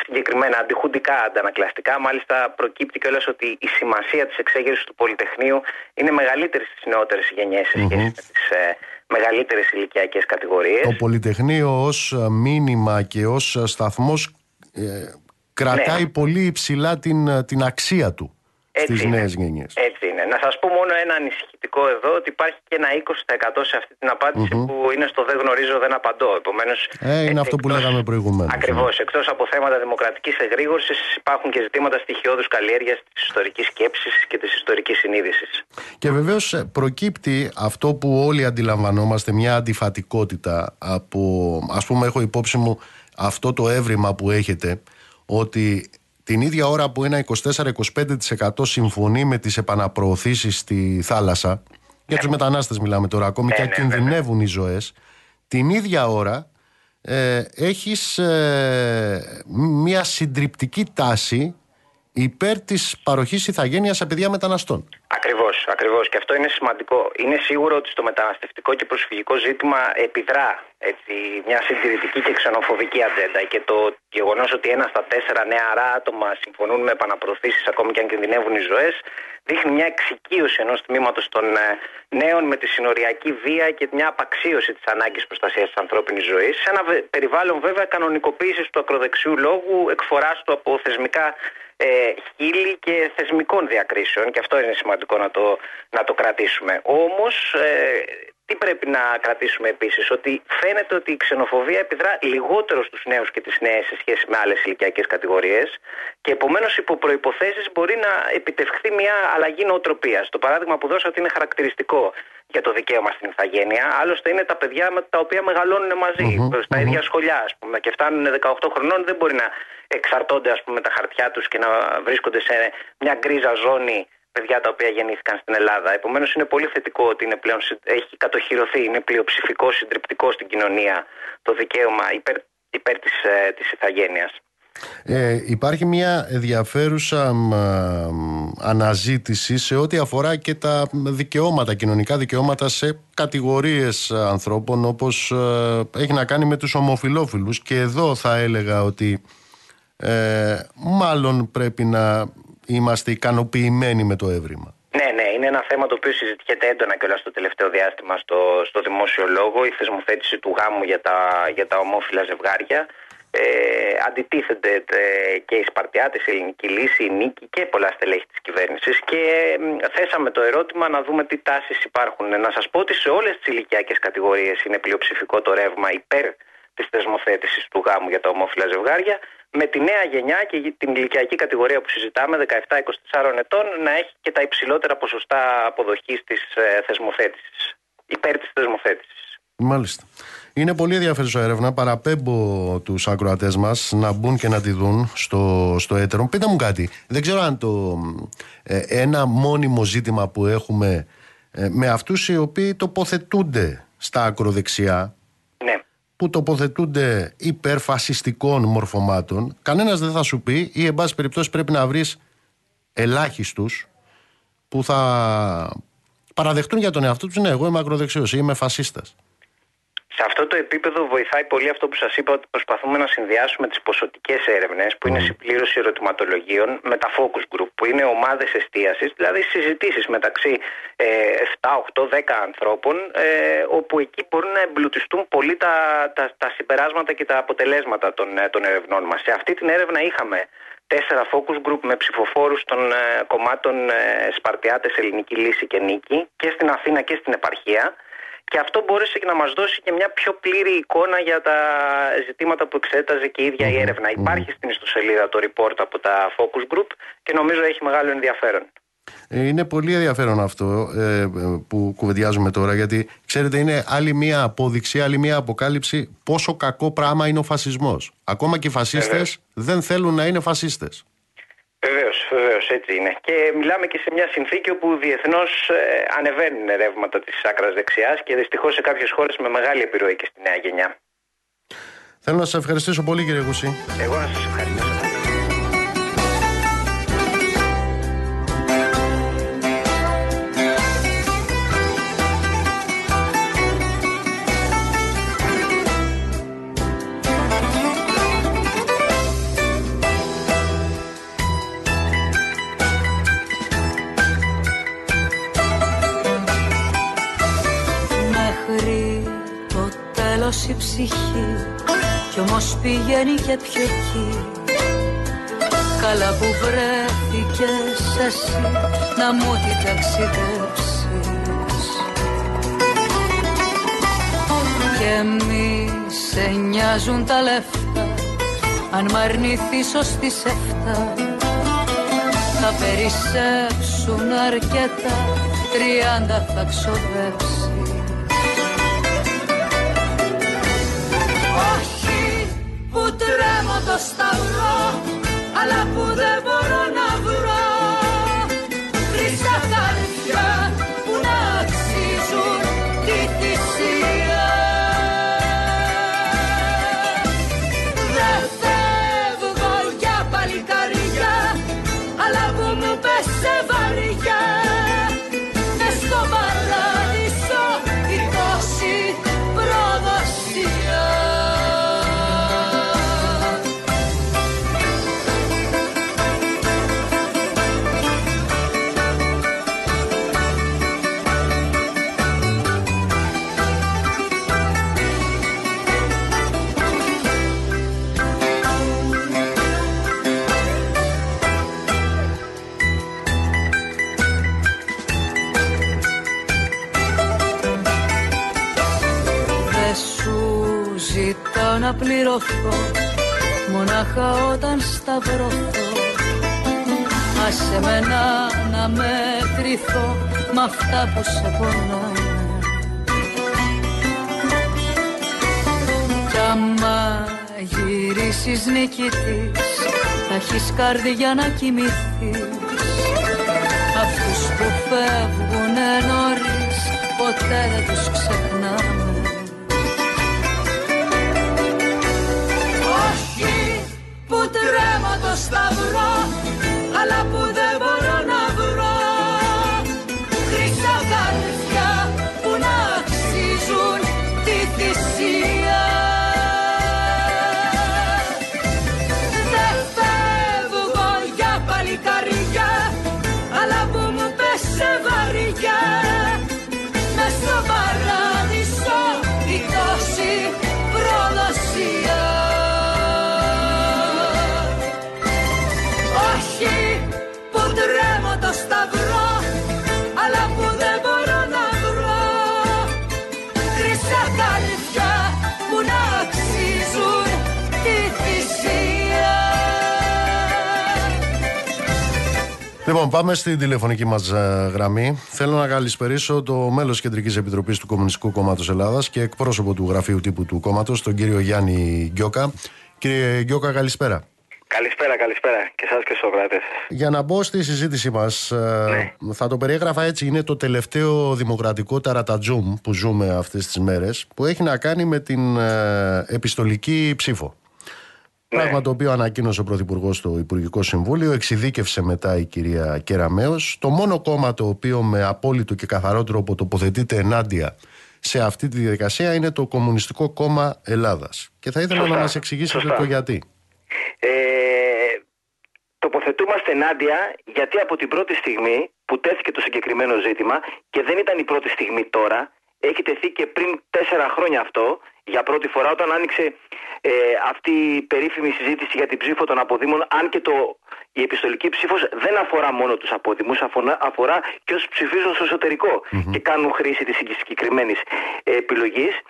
συγκεκριμένα αντιχουντικά αντανακλαστικά. Μάλιστα προκύπτει κιόλας ότι η σημασία της εξέγερσης του Πολυτεχνείου είναι μεγαλύτερη στις νεότερες γενιές σε σχέση με τις ε, μεγαλύτερες ηλικιακές κατηγορίες. Το Πολυτεχνείο ως μήνυμα και ως σταθμός ε, κρατάει Ναι. πολύ υψηλά την, την αξία του στις είναι. νέες γενιές. Έτσι είναι. Να σας πω μόνο ένα ανησυχητικό εδώ ότι υπάρχει και ένα 20% σε αυτή την απαντηση που είναι στο δεν γνωρίζω, δεν απαντώ. Επομένως, Ε, είναι έτσι, αυτό που εκτός- λέγαμε προηγουμένως. Ακριβώς. Εκτός από θέματα δημοκρατικής εγρήγορσης υπάρχουν και ζητήματα στοιχειώδους καλλιέργειας της ιστορικής σκέψης και της ιστορικής συνείδησης. Και βεβαίως ε, προκύπτει αυτό που όλοι αντιλαμβανόμαστε, μια αντιφατικότητα από, ας πούμε έχω υπόψη μου αυτό το έβριμα που έχετε, ότι την ίδια ώρα που ένα 24-25% συμφωνεί με τις επαναπροωθήσεις στη θάλασσα, για τους μετανάστες μιλάμε τώρα ακόμη και ναι, κινδυνεύουν οι ζωές, την ίδια ώρα ε, έχεις ε, μια συντριπτική τάση υπέρ της παροχής ηθαγένειας σε παιδιά μεταναστών. Ακριβώς, ακριβώς. Και αυτό είναι σημαντικό. Είναι σίγουρο ότι στο μεταναστευτικό και προσφυγικό ζήτημα επιδρά έτσι, μια συντηρητική και ξενοφοβική ατζέντα. Και το γεγονός ότι ένα στα τέσσερα νεαρά άτομα συμφωνούν με επαναπροωθήσεις, ακόμη και αν κινδυνεύουν οι ζωές, δείχνει μια εξοικείωση ενός τμήματος των ε, νέων με τη συνοριακή βία και μια απαξίωση της ανάγκης προστασίας της ανθρώπινης ζωής. Σε ένα βε- περιβάλλον βέβαια κανονικοποίησης του ακροδεξιού λόγου, εκφοράς του από θεσμικά ε, χείλη και θεσμικών διακρίσεων και αυτό είναι σημαντικό να το, να το κρατήσουμε. Όμως ε, τι πρέπει να κρατήσουμε επίσης, ότι φαίνεται ότι η ξενοφοβία επιδρά λιγότερο στους νέους και τις νέες σε σχέση με άλλες ηλικιακές κατηγορίες και επομένως υπό προϋποθέσεις μπορεί να επιτευχθεί μια αλλαγή νοοτροπίας. Το παράδειγμα που δώσατε είναι χαρακτηριστικό για το δικαίωμα στην ηθαγένεια. Άλλωστε είναι τα παιδιά με τα οποία μεγαλώνουν μαζί, στα ίδια σχολιά, ας πούμε, και φτάνουν 18 χρονών, δεν μπορεί να εξαρτώνται ας πούμε, τα χαρτιά τους και να βρίσκονται σε μια γκρίζα ζώνη παιδιά τα οποία γεννήθηκαν στην Ελλάδα. Επομένως είναι πολύ θετικό ότι είναι πλέον, συ- έχει κατοχυρωθεί, είναι πλειοψηφικό, συντριπτικό στην κοινωνία το δικαίωμα υπέρ, υπέρ της, ε, της ηθαγένειας. Ε, υπάρχει μια ενδιαφέρουσα μ, α, μ, αναζήτηση σε ό,τι αφορά και τα δικαιώματα, κοινωνικά δικαιώματα σε κατηγορίες ανθρώπων όπως ε, έχει να κάνει με τους ομοφιλόφιλους και εδώ θα έλεγα ότι ε, μάλλον πρέπει να είμαστε ικανοποιημένοι με το έβριμα. Ναι, ναι, είναι ένα θέμα το οποίο συζητιέται έντονα και όλα στο τελευταίο διάστημα στο, στο δημόσιο λόγο. Η θεσμοθέτηση του γάμου για τα, για τα ομόφυλα ζευγάρια. Ε, αντιτίθενται ε, και οι Σπαρτιάτες, η Ελληνική Λύση, η Νίκη και πολλά στελέχη της κυβέρνησης και μ, θέσαμε το ερώτημα να δούμε τι τάσεις υπάρχουν. Να σας πω ότι σε όλες τις ηλικιακές κατηγορίες είναι πλειοψηφικό το ρεύμα υπέρ της θεσμοθέτησης του γάμου για τα ομόφυλα ζευγάρια με τη νέα γενιά και την ηλικιακή κατηγορία που συζητάμε 17-24 ετών να έχει και τα υψηλότερα ποσοστά αποδοχής της ε, θεσμοθέτησης υπέρ της θεσμοθέτησης. Μάλιστα. Είναι πολύ ενδιαφέρουσα έρευνα. Παραπέμπω τους ακροατές μας να μπουν και να τη δουν στο, στο έτερο. Πείτε μου κάτι. Δεν ξέρω αν το ε, ένα μόνιμο ζήτημα που έχουμε ε, με αυτούς οι οποίοι τοποθετούνται στα ακροδεξιά Ναι. Που τοποθετούνται υπέρ φασιστικών μορφωμάτων κανένας δεν θα σου πει ή εν πάση περιπτώσει πρέπει να βρεις ελάχιστους που θα παραδεχτούν για τον εαυτό τους ναι εγώ είμαι ακροδεξιός ή είμαι φασίστας Σε αυτό το επίπεδο βοηθάει πολύ αυτό που σας είπα ότι προσπαθούμε να συνδυάσουμε τις ποσοτικές έρευνες που είναι συμπλήρωση ερωτηματολογίων με τα focus group που είναι ομάδες εστίασης, δηλαδή συζητήσεις μεταξύ ε, 7, 8, 10 ανθρώπων ε, όπου εκεί μπορούν να εμπλουτιστούν πολύ τα, τα, τα συμπεράσματα και τα αποτελέσματα των, ε, των ερευνών μας. Σε αυτή την έρευνα είχαμε τέσσερα focus group με ψηφοφόρους των ε, κομμάτων ε, Σπαρτιάτες, Ελληνική Λύση και Νίκη και στην Αθήνα και στην επαρχία και αυτό μπόρεσε και να μας δώσει και μια πιο πλήρη εικόνα για τα ζητήματα που εξέταζε και η ίδια η ερευνα Υπάρχει στην ιστοσελίδα το report από τα focus group και νομίζω έχει μεγάλο ενδιαφέρον. Ε, είναι πολύ ενδιαφέρον αυτό ε, που κουβεντιάζουμε τώρα γιατί ξέρετε είναι άλλη μία απόδειξη, άλλη μία αποκάλυψη πόσο κακό πράγμα είναι ο φασισμός. Ακόμα και οι φασίστες δεν θέλουν να είναι φασίστες. Βεβαίως, βεβαίως, έτσι είναι. Και μιλάμε και σε μια συνθήκη όπου διεθνώς ε, ανεβαίνουν ρεύματα της άκρας δεξιάς και δυστυχώς σε κάποιες χώρες με μεγάλη επιρροή και στη νέα γενιά. Θέλω να σας ευχαριστήσω πολύ, κύριε Γουσί. Εγώ να σας ευχαριστήσω. Ψυχή. Κι όμως πηγαίνει και πιο εκεί. Καλά που βρέθηκες εσύ να μου την ταξιδέψεις. Και μη σε νοιάζουν τα λεφτά αν μ' αρνηθείς ως τις εφτά. Θα περισσέψουν αρκετά τριάντα θα ξοδέψει τρέμω το σταυρό αλλά που δεν μπορώ σταυρωθώ Άσε με να, να μετρηθώ με αυτά που σε πονάνε. Κι άμα γυρίσεις νικητής θα έχεις καρδιά να κοιμηθείς. Αυτούς που φεύγουνε νωρίς ποτέ δεν τους ξεχνάμε σταυρό Λοιπόν, πάμε στην τηλεφωνική μας ε, γραμμή. Θέλω να καλησπερίσω το μέλος Κεντρικής Επιτροπής του Κομμουνιστικού Κόμματος Ελλάδας και εκπρόσωπο του Γραφείου Τύπου του Κόμματος, τον κύριο Γιάννη Γκιόκα. Κύριε Γκιόκα, καλησπέρα. Καλησπέρα, καλησπέρα και εσάς και Σοκράτε. Για να μπω στη συζήτησή μας, ε, ναι. θα το περιέγραφα έτσι. Είναι το τελευταίο δημοκρατικό ταρατατζούμ που ζούμε αυτές τις μέρες, που έχει να κάνει με την ε, επιστολική ψήφο. Ναι. Πράγμα το οποίο ανακοίνωσε ο Πρωθυπουργός στο Υπουργικό Συμβούλιο, εξειδίκευσε μετά η κυρία Κεραμέο. Το μόνο κόμμα το οποίο με απόλυτο και καθαρό τρόπο τοποθετείται ενάντια σε αυτή τη διαδικασία είναι το Κομμουνιστικό Κόμμα Ελλάδας. Και θα ήθελα Σωστά. να μας εξηγήσετε Σωστά. το γιατί. Ε, τοποθετούμαστε ενάντια γιατί από την πρώτη στιγμή που τέθηκε το συγκεκριμένο ζήτημα και δεν ήταν η πρώτη στιγμή τώρα, έχει τεθεί και πριν τέσσερα χρόνια αυτό, για πρώτη φορά όταν άνοιξε ε, αυτή η περίφημη συζήτηση για την ψήφο των αποδήμων, αν και το, η επιστολική ψήφος δεν αφορά μόνο τους αποδήμους, αφορά, αφορά και όσους ψηφίζουν στο εσωτερικο και κάνουν χρήση της συγκεκριμένης ε, επιλογής,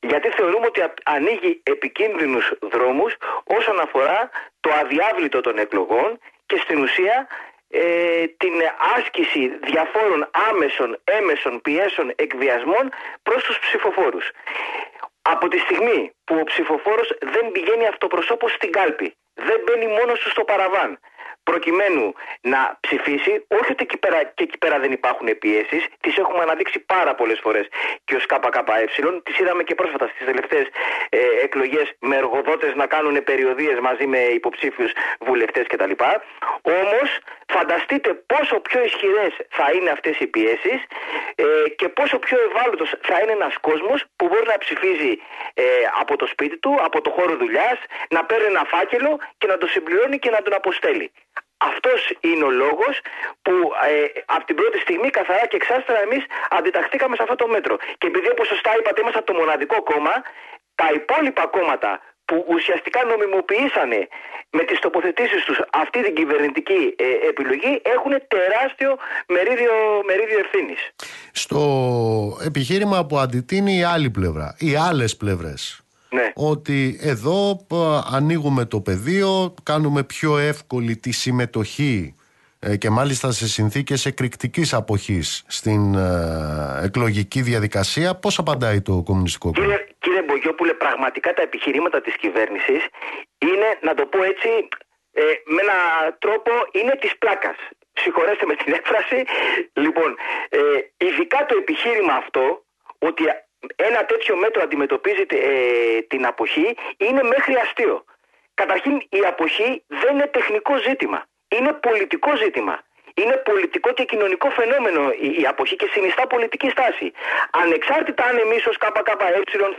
γιατί θεωρούμε ότι α- ανοίγει επικίνδυνους δρόμους όσον αφορά το αδιάβλητο των εκλογών και στην ουσία ε, την άσκηση διαφόρων άμεσων, έμεσων πιέσεων εκβιασμών προς τους ψηφοφόρους. Από τη στιγμή που ο ψηφοφόρος δεν πηγαίνει αυτοπροσώπως στην κάλπη, δεν μπαίνει μόνος του στο παραβάν, προκειμένου να ψηφίσει, όχι ότι εκεί πέρα, και εκεί πέρα δεν υπάρχουν πιέσεις, τις έχουμε αναδείξει πάρα πολλές φορές και ως ΚΚΕ, τις είδαμε και πρόσφατα στις τελευταίες ε, εκλογές με εργοδότες να κάνουν περιοδίες μαζί με υποψήφιους βουλευτές κτλ. Όμως, φανταστείτε πόσο πιο ισχυρές θα είναι αυτές οι πιέσεις ε, και πόσο πιο ευάλωτος θα είναι ένας κόσμος που μπορεί να ψηφίζει ε, από το σπίτι του, από το χώρο δουλειάς, να παίρνει ένα φάκελο και να το συμπληρώνει και να τον αποστέλει. Αυτός είναι ο λόγος που ε, από την πρώτη στιγμή καθαρά και εξάστερα εμείς αντιταχθήκαμε σε αυτό το μέτρο. Και επειδή όπως σωστά είπατε είμαστε το μοναδικό κόμμα, τα υπόλοιπα κόμματα που ουσιαστικά νομιμοποιήσανε με τις τοποθετήσεις τους αυτή την κυβερνητική ε, επιλογή έχουν τεράστιο μερίδιο, μερίδιο ευθύνης. Στο επιχείρημα που αντιτείνει η άλλη πλευρά, οι άλλες πλευρές. Ναι. Ότι εδώ π, ανοίγουμε το πεδίο, κάνουμε πιο εύκολη τη συμμετοχή ε, και μάλιστα σε συνθήκες εκρηκτικής αποχής στην ε, εκλογική διαδικασία. Πώς απαντάει το Κομμουνιστικό Κόμμα; Κύριε, κύριε Μπογιόπουλε, πραγματικά τα επιχειρήματα της κυβέρνησης είναι, να το πω έτσι, ε, με έναν τρόπο είναι της πλάκας. Συγχωρέστε με την έκφραση. Λοιπόν, ε, ειδικά το επιχείρημα αυτό, ότι ένα τέτοιο μέτρο αντιμετωπίζει ε, την αποχή, είναι μέχρι αστείο. Καταρχήν, η αποχή δεν είναι τεχνικό ζήτημα. Είναι πολιτικό ζήτημα. Είναι πολιτικό και κοινωνικό φαινόμενο η, η αποχή και συνιστά πολιτική στάση. Ανεξάρτητα αν εμείς ως ΚΚΕ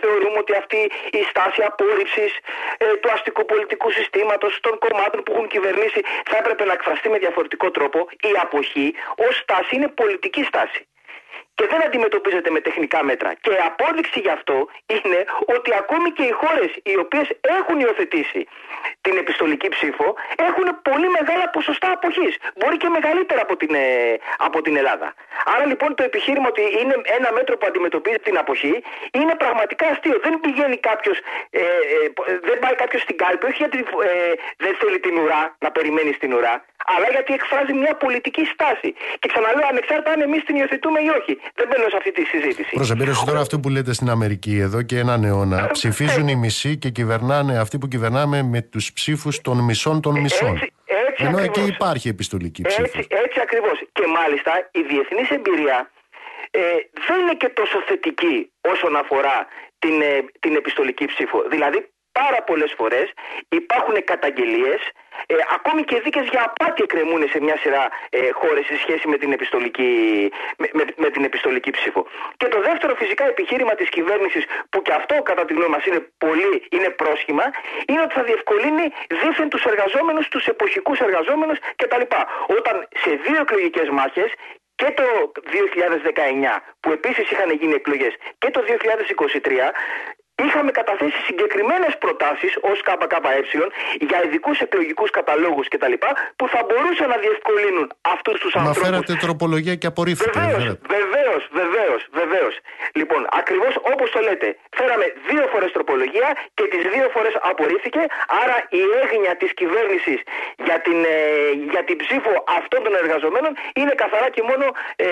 θεωρούμε ότι αυτή η στάση απόρριψης ε, του αστικοπολιτικού συστήματος των κομμάτων που έχουν κυβερνήσει θα έπρεπε να εκφραστεί με διαφορετικό τρόπο, η αποχή ως στάση είναι πολιτική στάση και δεν αντιμετωπίζεται με τεχνικά μέτρα. Και η απόδειξη γι' αυτό είναι ότι ακόμη και οι χώρες οι οποίες έχουν υιοθετήσει την επιστολική ψήφο έχουν πολύ μεγάλα ποσοστά αποχής. Μπορεί και μεγαλύτερα από την, ε, από την Ελλάδα. Άρα λοιπόν το επιχείρημα ότι είναι ένα μέτρο που αντιμετωπίζει την αποχή είναι πραγματικά αστείο. Δεν πηγαίνει κάποιος, ε, ε, δεν πάει κάποιος στην κάλπη, όχι γιατί ε, δεν θέλει την ουρά, να περιμένει στην ουρά, αλλά γιατί εκφράζει μια πολιτική στάση. Και ξαναλέω, ανεξάρτητα αν εμείς την υιοθετούμε ή όχι. Δεν μπαίνω σε αυτή τη συζήτηση. Προς εμπειρία τώρα αυτό που λέτε στην Αμερική εδώ και έναν αιώνα ψηφίζουν οι μισοί και κυβερνάνε αυτοί που κυβερνάμε με τους ψήφους των μισών των μισών. Έτσι, έτσι Ενώ ακριβώς. εκεί υπάρχει επιστολική ψήφος. Έτσι, έτσι ακριβώς. Και μάλιστα η διεθνής εμπειρία ε, δεν είναι και τόσο θετική όσον αφορά την, ε, την επιστολική ψήφο. Δηλαδή πάρα πολλές φορές υπάρχουν καταγγελίες ε, ακόμη και δίκες για απάτη εκκρεμούν σε μια σειρά ε, χώρες σε σχέση με την, επιστολική, με, με, με την επιστολική ψήφο. Και το δεύτερο φυσικά επιχείρημα της κυβέρνησης που και αυτό κατά τη γνώμη μας είναι πολύ είναι πρόσχημα είναι ότι θα διευκολύνει δίθεν τους εργαζόμενους, τους εποχικούς εργαζόμενους κτλ. Όταν σε δύο εκλογικές μάχες και το 2019 που επίσης είχαν γίνει εκλογές και το 2023 είχαμε καταθέσει συγκεκριμένες προτάσεις ως ΚΚΕ για ειδικούς εκλογικούς καταλόγους κτλ. που θα μπορούσαν να διευκολύνουν αυτούς τους Μα ανθρώπους. φέρατε τροπολογία και απορρίφθηκε. δεν Βεβαίως, φέρατε. βεβαίως, βεβαίως, βεβαίως. Λοιπόν, ακριβώς όπως το λέτε, φέραμε δύο φορές τροπολογία και τις δύο φορές απορρίφθηκε, άρα η έγνοια της κυβέρνησης για την, ε, για την ψήφο αυτών των εργαζομένων είναι καθαρά και μόνο ε,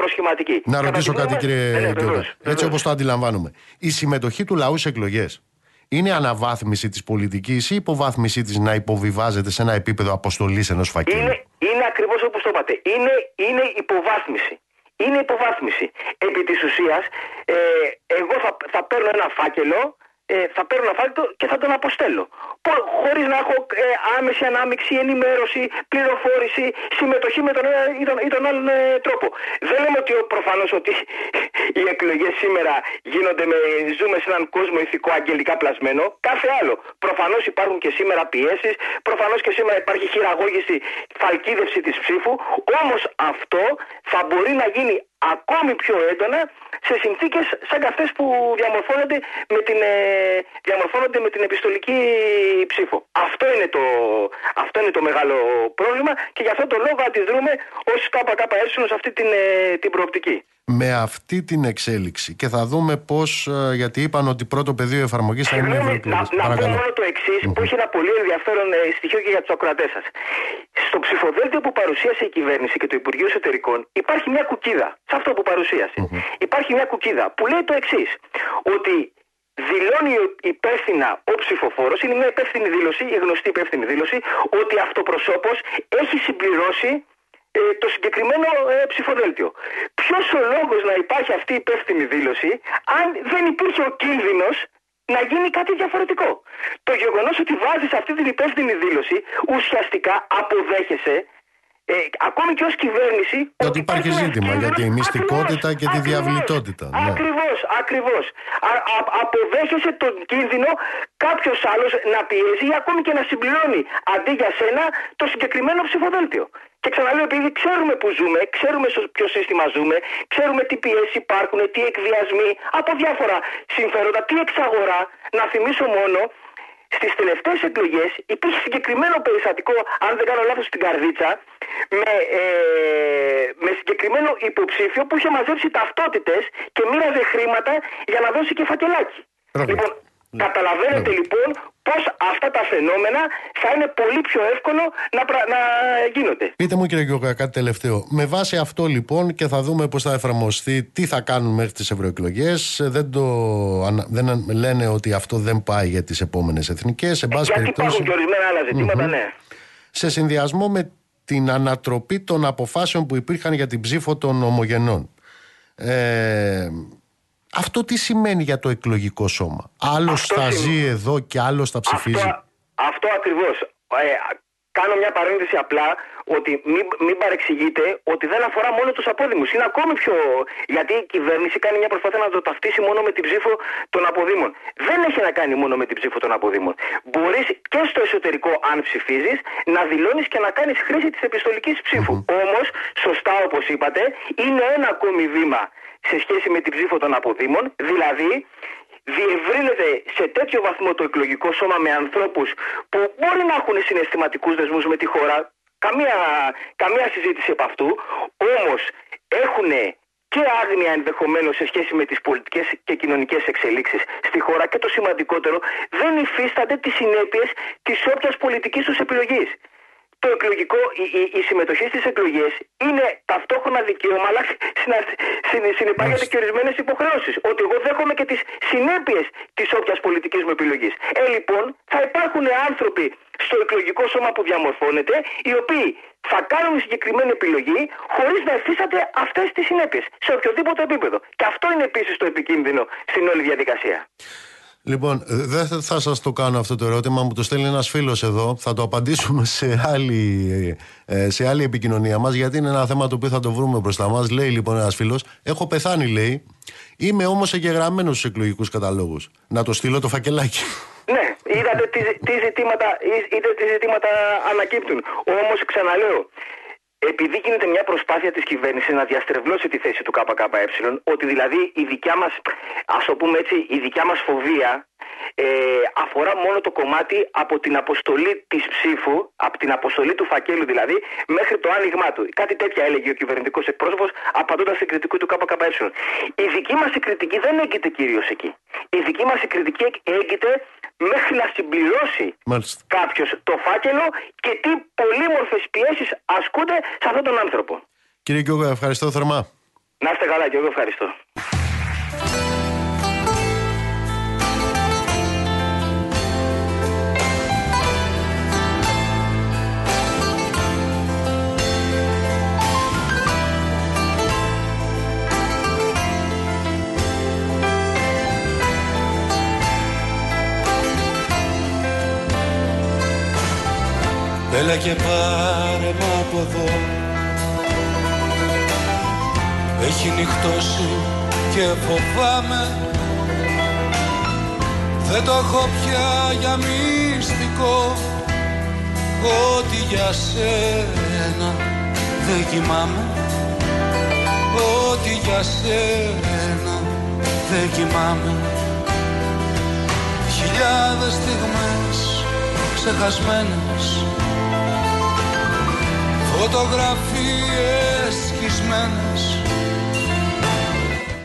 προσχηματική. Να Κατά ρωτήσω τη κάτι γνώμη μας- κύριε Ναι, ναι, Γκιώτα. βεβαίως, Έτσι βεβαίως. όπως το αντιλαμβάνομαι. Η συμμετοχή του λαού σε εκλογές είναι αναβάθμιση της πολιτικής ή υποβάθμιση της να υποβιβάζεται σε ένα επίπεδο αποστολής ενός φακέλου; Είναι, είναι ακριβώς όπως το είπατε. Είναι, είναι υποβάθμιση. Είναι υποβάθμιση. Επί της ουσίας, ε, εγώ θα, θα παίρνω ένα φάκελο, ε, θα παίρνω ένα φάκελο και θα τον αποστέλω. Πο- Χωρίς να έχω ε, άμεση ανάμειξη, ενημέρωση, πληροφόρηση, συμμετοχή με τον ένα ή τον, ή τον άλλον ε, τρόπο. Δεν λέμε ότι ο- προφανώς ότι <laughs> οι εκλογές σήμερα γίνονται με. Ζούμε σε έναν κόσμο ηθικό αγγελικά πλασμένο. Κάθε άλλο. Προφανώς υπάρχουν και σήμερα πιέσεις. Προφανώς και σήμερα υπάρχει χειραγώγηση, φαλκίδευση της ψήφου. Όμως αυτό θα μπορεί να γίνει ακόμη πιο έντονα σε συνθήκες σαν και αυτές που διαμορφώνονται με την, ε, διαμορφώνονται με την επιστολική ψήφο. Αυτό είναι, το, αυτό είναι το μεγάλο πρόβλημα και γι' αυτό το λόγο αντιδρούμε ως ΚΚΕ σε αυτή την, ε, την προοπτική με αυτή την εξέλιξη και θα δούμε πώς. Ε, γιατί είπαν ότι πρώτο πεδίο εφαρμογής θα είναι ευρωπαϊκό. Να, να πω μόνο το εξής, mm-hmm. που έχει ένα πολύ ενδιαφέρον ε, στοιχείο και για τους ακροατές σας. Στο ψηφοδέλτιο που παρουσίασε η κυβέρνηση και το Υπουργείο Εσωτερικών υπάρχει μια κουκίδα. Σε αυτό που παρουσίασε. Mm-hmm. Υπάρχει μια κουκίδα που λέει το εξής. Ότι δηλώνει υπεύθυνα ο ψηφοφόρος, είναι μια υπεύθυνη δήλωση, η γνωστή υπεύθυνη δήλωση, ότι αυτοπροσώπως έχει συμπληρώσει ε, το συγκεκριμένο ε, ψηφοδέλτιο. Ποιος ο λόγος να υπάρχει αυτή η υπεύθυνη δήλωση, αν δεν υπήρχε ο κίνδυνος να γίνει κάτι διαφορετικό; Το γεγονός ότι βάζεις αυτή την υπεύθυνη δήλωση ουσιαστικά αποδέχεσαι ε, ακόμη και ως κυβέρνηση. Ότι υπάρχει ζήτημα για τη μυστικότητα και τη διαβλητότητα. Ναι. Ακριβώς, ακριβώς. Αποδέχεσαι τον κίνδυνο κάποιος άλλος να πιέζει ή ακόμη και να συμπληρώνει αντί για σένα το συγκεκριμένο ψηφοδέλτιο. Και ξαναλέω, επειδή ξέρουμε που ζούμε, ξέρουμε σε ποιο σύστημα ζούμε, ξέρουμε τι πιέσεις υπάρχουν, τι εκβιασμοί από διάφορα συμφέροντα, τι εξαγορά. Να θυμίσω μόνο Στις τελευταίες εκλογές υπήρχε συγκεκριμένο περιστατικό, αν δεν κάνω λάθος, στην Καρδίτσα, με, ε, με συγκεκριμένο υποψήφιο που είχε μαζέψει ταυτότητες και μοίραζε χρήματα για να δώσει και φακελάκι. Λοιπόν, ναι. Καταλαβαίνετε ναι. λοιπόν πώς αυτά τα φαινόμενα θα είναι πολύ πιο εύκολο να, να γίνονται. Πείτε μου κύριε Γιώργα κάτι τελευταίο. Με βάση αυτό λοιπόν και θα δούμε πώς θα εφαρμοστεί, τι θα κάνουν μέχρι τις ευρωεκλογές. Δεν, το, δεν λένε ότι αυτό δεν πάει για τις επόμενες εθνικές. Ε, γιατί υπάρχουν και ορισμένα άλλα ζητήματα, ναι. Σε συνδυασμό με την ανατροπή των αποφάσεων που υπήρχαν για την ψήφο των ομογενών. Ε, αυτό τι σημαίνει για το εκλογικό σώμα; Άλλος θα ζει εδώ και άλλος θα ψηφίζει; Αυτό, αυτό ακριβώς. Ε, κάνω μια παρένθεση απλά ότι μην, μην παρεξηγείτε ότι δεν αφορά μόνο τους απόδημους. Είναι ακόμη πιο. Γιατί η κυβέρνηση κάνει μια προσπάθεια να το ταυτίσει μόνο με την ψήφο των αποδήμων. Δεν έχει να κάνει μόνο με την ψήφο των αποδήμων. Μπορείς και στο εσωτερικό, αν ψηφίζεις, να δηλώνεις και να κάνεις χρήση της επιστολικής ψήφου. Mm-hmm. Όμως, σωστά όπως είπατε, είναι ένα ακόμη βήμα σε σχέση με την ψήφο των αποδήμων, δηλαδή διευρύνεται σε τέτοιο βαθμό το εκλογικό σώμα με ανθρώπους που μπορεί να έχουν συναισθηματικούς δεσμούς με τη χώρα, καμία, καμία συζήτηση από αυτού, όμως έχουν και άγνοια ενδεχομένως σε σχέση με τις πολιτικές και κοινωνικές εξελίξεις στη χώρα. Και το σημαντικότερο δεν υφίστανται τις συνέπειες της όποιας πολιτικής τους επιλογής το εκλογικό, η, η, η συμμετοχή στις εκλογές είναι ταυτόχρονα δικαίωμα, αλλά συνεπάγεται και ορισμένες υποχρεώσεις. Ότι εγώ δέχομαι και τις συνέπειες της όποιας πολιτικής μου επιλογής. Ε, λοιπόν, θα υπάρχουν άνθρωποι στο εκλογικό σώμα που διαμορφώνεται, οι οποίοι θα κάνουν συγκεκριμένη επιλογή χωρίς να εφίσταται αυτές τις συνέπειες σε οποιοδήποτε επίπεδο. Και αυτό είναι επίσης το επικίνδυνο στην όλη διαδικασία. Λοιπόν, δεν θα σας το κάνω αυτό το ερώτημα, μου το στέλνει ένας φίλος εδώ, θα το απαντήσουμε σε άλλη, ε, σε άλλη επικοινωνία μας, γιατί είναι ένα θέμα το οποίο θα το βρούμε μπροστά μας. Λέει λοιπόν ένας φίλος, έχω πεθάνει λέει, είμαι όμως εγγεγραμμένος στους εκλογικούς καταλόγους. Να το στείλω το φακελάκι. Ναι, είδατε τι, τι, ζητήματα, είδατε τι ζητήματα ανακύπτουν. Όμως ξαναλέω, επειδή γίνεται μια προσπάθεια της κυβέρνησης να διαστρεβλώσει τη θέση του ΚΚΕ, ότι δηλαδή η δικιά μας, ας το πούμε έτσι, η δικιά μας φοβία ε, αφορά μόνο το κομμάτι από την αποστολή της ψήφου, από την αποστολή του φακέλου δηλαδή, μέχρι το άνοιγμά του. Κάτι τέτοια έλεγε ο κυβερνητικός εκπρόσωπος απαντώντας στην κριτική του ΚΚΕ. Η δική μας κριτική δεν έγκυται κυρίως εκεί. Η δική μας κριτική έγκυται μέχρι να συμπληρώσει κάποιος το φάκελο και τι πολύμορφες πιέσεις ασκούνται σε αυτόν τον άνθρωπο. Κύριε Κιώγα, ευχαριστώ θερμά. Να είστε καλά και εγώ ευχαριστώ. Έλα και πάρε μ' από εδώ. Έχει νυχτώσει και φοβάμαι. Δεν το έχω πια για μυστικό. Ότι για σένα δεν κοιμάμαι. Ότι για σένα δεν κοιμάμαι. Χιλιάδες στιγμές ξεχασμένες φωτογραφίες σκισμένες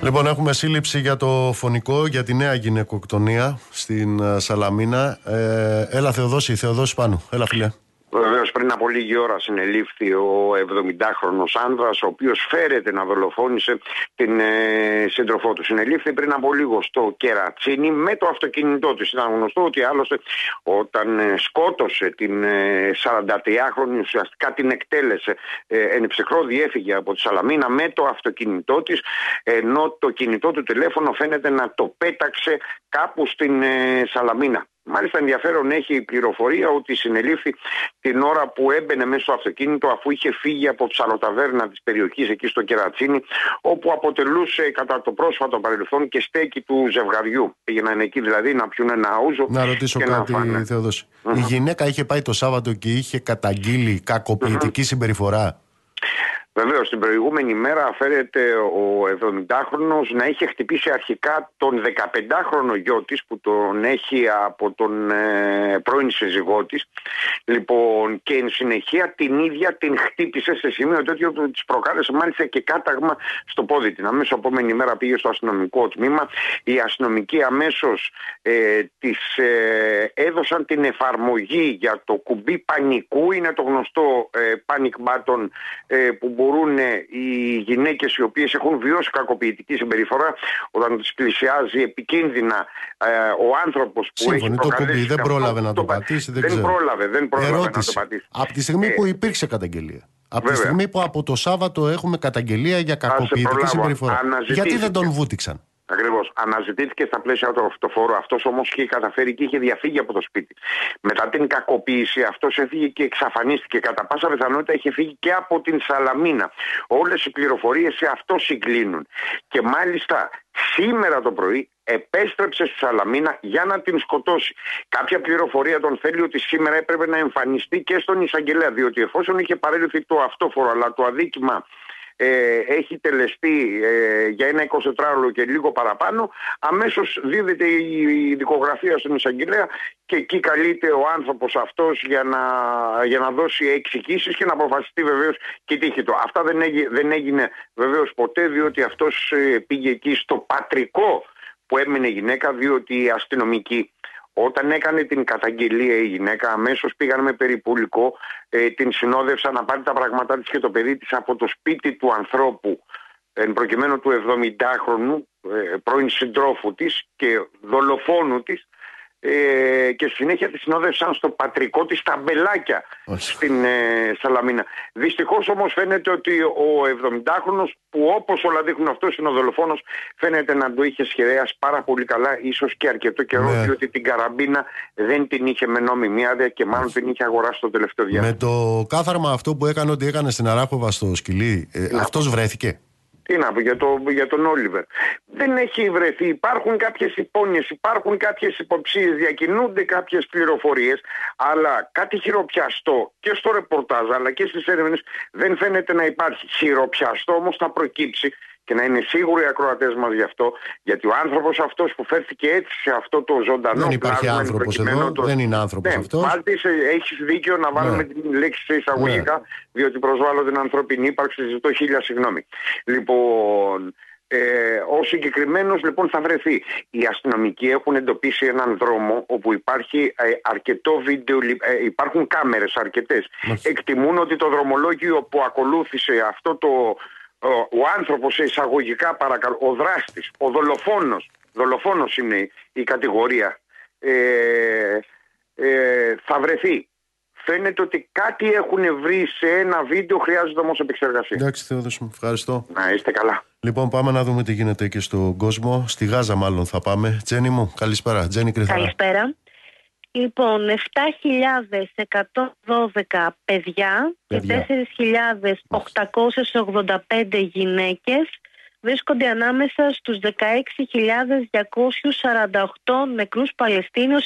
Λοιπόν, έχουμε σύλληψη για το φωνικό, για τη νέα γυναικοκτονία στην ε, Σαλαμίνα. Ε, έλα Θεοδόση, Θεοδόση πάνω. Έλα φίλε. Βεβαίως, πριν από λίγη ώρα συνελήφθη ο 70χρονο άνδρας, ο οποίος φέρεται να δολοφόνησε την ε, σύντροφό του. Συνελήφθη πριν από λίγο στο Κερατσίνη με το αυτοκίνητό της. Ήταν γνωστό ότι άλλωστε όταν ε, σκότωσε την ε, 43χρονη, ουσιαστικά την εκτέλεσε ε, εν ψυχρό, διέφυγε από τη Σαλαμίνα με το αυτοκίνητό της, ενώ το κινητό του τηλέφωνο φαίνεται να το πέταξε κάπου στην ε, Σαλαμίνα. Μάλιστα ενδιαφέρον έχει η πληροφορία ότι συνελήφθη την ώρα που έμπαινε μέσα στο αυτοκίνητο αφού είχε φύγει από ψαλοταβέρνα της περιοχής εκεί στο Κερατσίνι όπου αποτελούσε κατά το πρόσφατο παρελθόν και στέκι του ζευγαριού. Πήγαιναν εκεί δηλαδή να πιούν ένα ούζο Να ρωτήσω και κάτι να φάνε. Θεοδόση. Η γυναίκα είχε πάει το Σάββατο και είχε καταγγείλει κακοποιητική συμπεριφορά; Βεβαίως, την προηγούμενη μέρα φέρεται ο 70χρονο να είχε χτυπήσει αρχικά τον 15χρονο γιο της που τον έχει από τον ε, πρώην σύζυγό της. Λοιπόν, και εν συνεχεία την ίδια την χτύπησε σε σημείο τέτοιο που της προκάλεσε μάλιστα και κάταγμα στο πόδι την. Αμέσως επόμενη μέρα πήγε στο αστυνομικό τμήμα. Οι αστυνομικοί αμέσως ε, της ε, έδωσαν την εφαρμογή για το κουμπί πανικού. Είναι το γνωστό ε, panic button ε, που μπορούν ε, οι γυναίκες οι οποίες έχουν βιώσει κακοποιητική συμπεριφορά όταν τις πλησιάζει επικίνδυνα ε, ο άνθρωπος που έχει Σύμφωνοι, το προκαλέσει κουμπί δεν αυτό, πρόλαβε να το πα- πατήσει. Δεν, δεν ξέρω. πρόλαβε, δεν πρόλαβε να το Ερώτηση. πατήσει. Από τη στιγμή Ε, που υπήρξε καταγγελία. Από τη βέβαια. στιγμή που από το Σάββατο έχουμε καταγγελία για κακοποιητική προλάβω. συμπεριφορά. Αναζητήθηκε. Γιατί δεν τον βούτυξαν; Ακριβώς. Αναζητήθηκε στα πλαίσια του αυτοφόρου. Αυτός όμως είχε καταφέρει και είχε διαφύγει από το σπίτι. Μετά την κακοποίηση, αυτός έφυγε και εξαφανίστηκε. Κατά πάσα πιθανότητα είχε φύγει και από την Σαλαμίνα. Όλες οι πληροφορίες σε αυτό συγκλίνουν. Και μάλιστα σήμερα το πρωί επέστρεψε στη Σαλαμίνα για να την σκοτώσει. Κάποια πληροφορία τον θέλει ότι σήμερα έπρεπε να εμφανιστεί και στον εισαγγελέα. Διότι εφόσον είχε παρέλθει το αυτόφορο, αλλά το αδίκημα ε, έχει τελεστεί ε, για ένα 24ωρο και λίγο παραπάνω, αμέσως δίδεται η, η δικογραφία στον εισαγγελέα και εκεί καλείται ο άνθρωπος αυτός για να, για να δώσει εξηγήσεις και να αποφασιστεί βεβαίως και η τύχη του. Αυτά δεν, έγι, δεν έγινε βεβαίως ποτέ διότι αυτός ε, πήγε εκεί στο πατρικό που έμεινε γυναίκα διότι οι αστυνομικοί όταν έκανε την καταγγελία η γυναίκα, αμέσως πήγαν με περιπουλικό, ε, την συνόδευσαν να πάρει τα πράγματά της και το παιδί της από το σπίτι του ανθρώπου, εν προκειμένου του 70χρονου, ε, πρώην συντρόφου της και δολοφόνου της, ε, και στη συνέχεια τη συνόδευσαν στο πατρικό της στα μπελάκια στην ε, Σαλαμίνα. Δυστυχώς όμως φαίνεται ότι ο 70χρονος που όπως όλα δείχνουν αυτός είναι ο δολοφόνος φαίνεται να το είχε σχεδιάσει πάρα πολύ καλά ίσως και αρκετό καιρό Ναι. διότι την καραμπίνα δεν την είχε με νόμιμη άδεια και μάλλον την είχε αγοράσει το τελευταίο διάστημα. Με το κάθαρμα αυτό που έκανε ότι έκανε στην Αράχοβα στο σκυλί, ε, αυτός βρέθηκε; Τι να πω για, το, για τον Όλιβερ. Δεν έχει βρεθεί. Υπάρχουν κάποιες υπόνοιες, υπάρχουν κάποιες υποψίες, διακινούνται κάποιες πληροφορίες, αλλά κάτι χειροπιαστό και στο ρεπορτάζ αλλά και στις έρευνες δεν φαίνεται να υπάρχει. Χειροπιαστό όμως θα προκύψει και να είναι σίγουροι οι ακροατές μας γι' αυτό, γιατί ο άνθρωπος αυτός που φέρθηκε έτσι σε αυτό το ζωντανό Δεν υπάρχει πλάσμα, εν άνθρωπος προκειμένου εδώ, το- δεν είναι άνθρωπος ναι, αυτός. Μάλτης, ε, έχεις δίκιο να βάλουμε Ναι. την λέξη σε εισαγωγικά, διότι προσβάλλω την ανθρώπινη ύπαρξη, ζητώ χίλια συγγνώμη. Λοιπόν, ε, ο συγκεκριμένος λοιπόν θα βρεθεί. Οι αστυνομικοί έχουν εντοπίσει έναν δρόμο όπου υπάρχει ε, αρκετό βίντεο, λι- ε, υπάρχουν κάμερες αρκετές. Εκτιμούν ότι το δρομολόγιο που ακολούθησε αυτό το, ο, ο άνθρωπος σε εισαγωγικά παρακαλώ, ο δράστης, ο δολοφόνος, δολοφόνος είναι η κατηγορία, ε, ε, θα βρεθεί. Φαίνεται ότι κάτι έχουν βρει σε ένα βίντεο, χρειάζεται όμως επεξεργασία. Εντάξει, Θεόδος μου, ευχαριστώ. Να είστε καλά. Λοιπόν, πάμε να δούμε τι γίνεται και στον κόσμο. Στη Γάζα, μάλλον θα πάμε. Τζένι μου, καλησπέρα. Τζένι Κρυθαρά. Καλησπέρα. Λοιπόν, 7.112 παιδιά, Παιδιά. και 4.885 γυναίκες βρίσκονται ανάμεσα στους 16.248 νεκρούς Παλαιστίνιους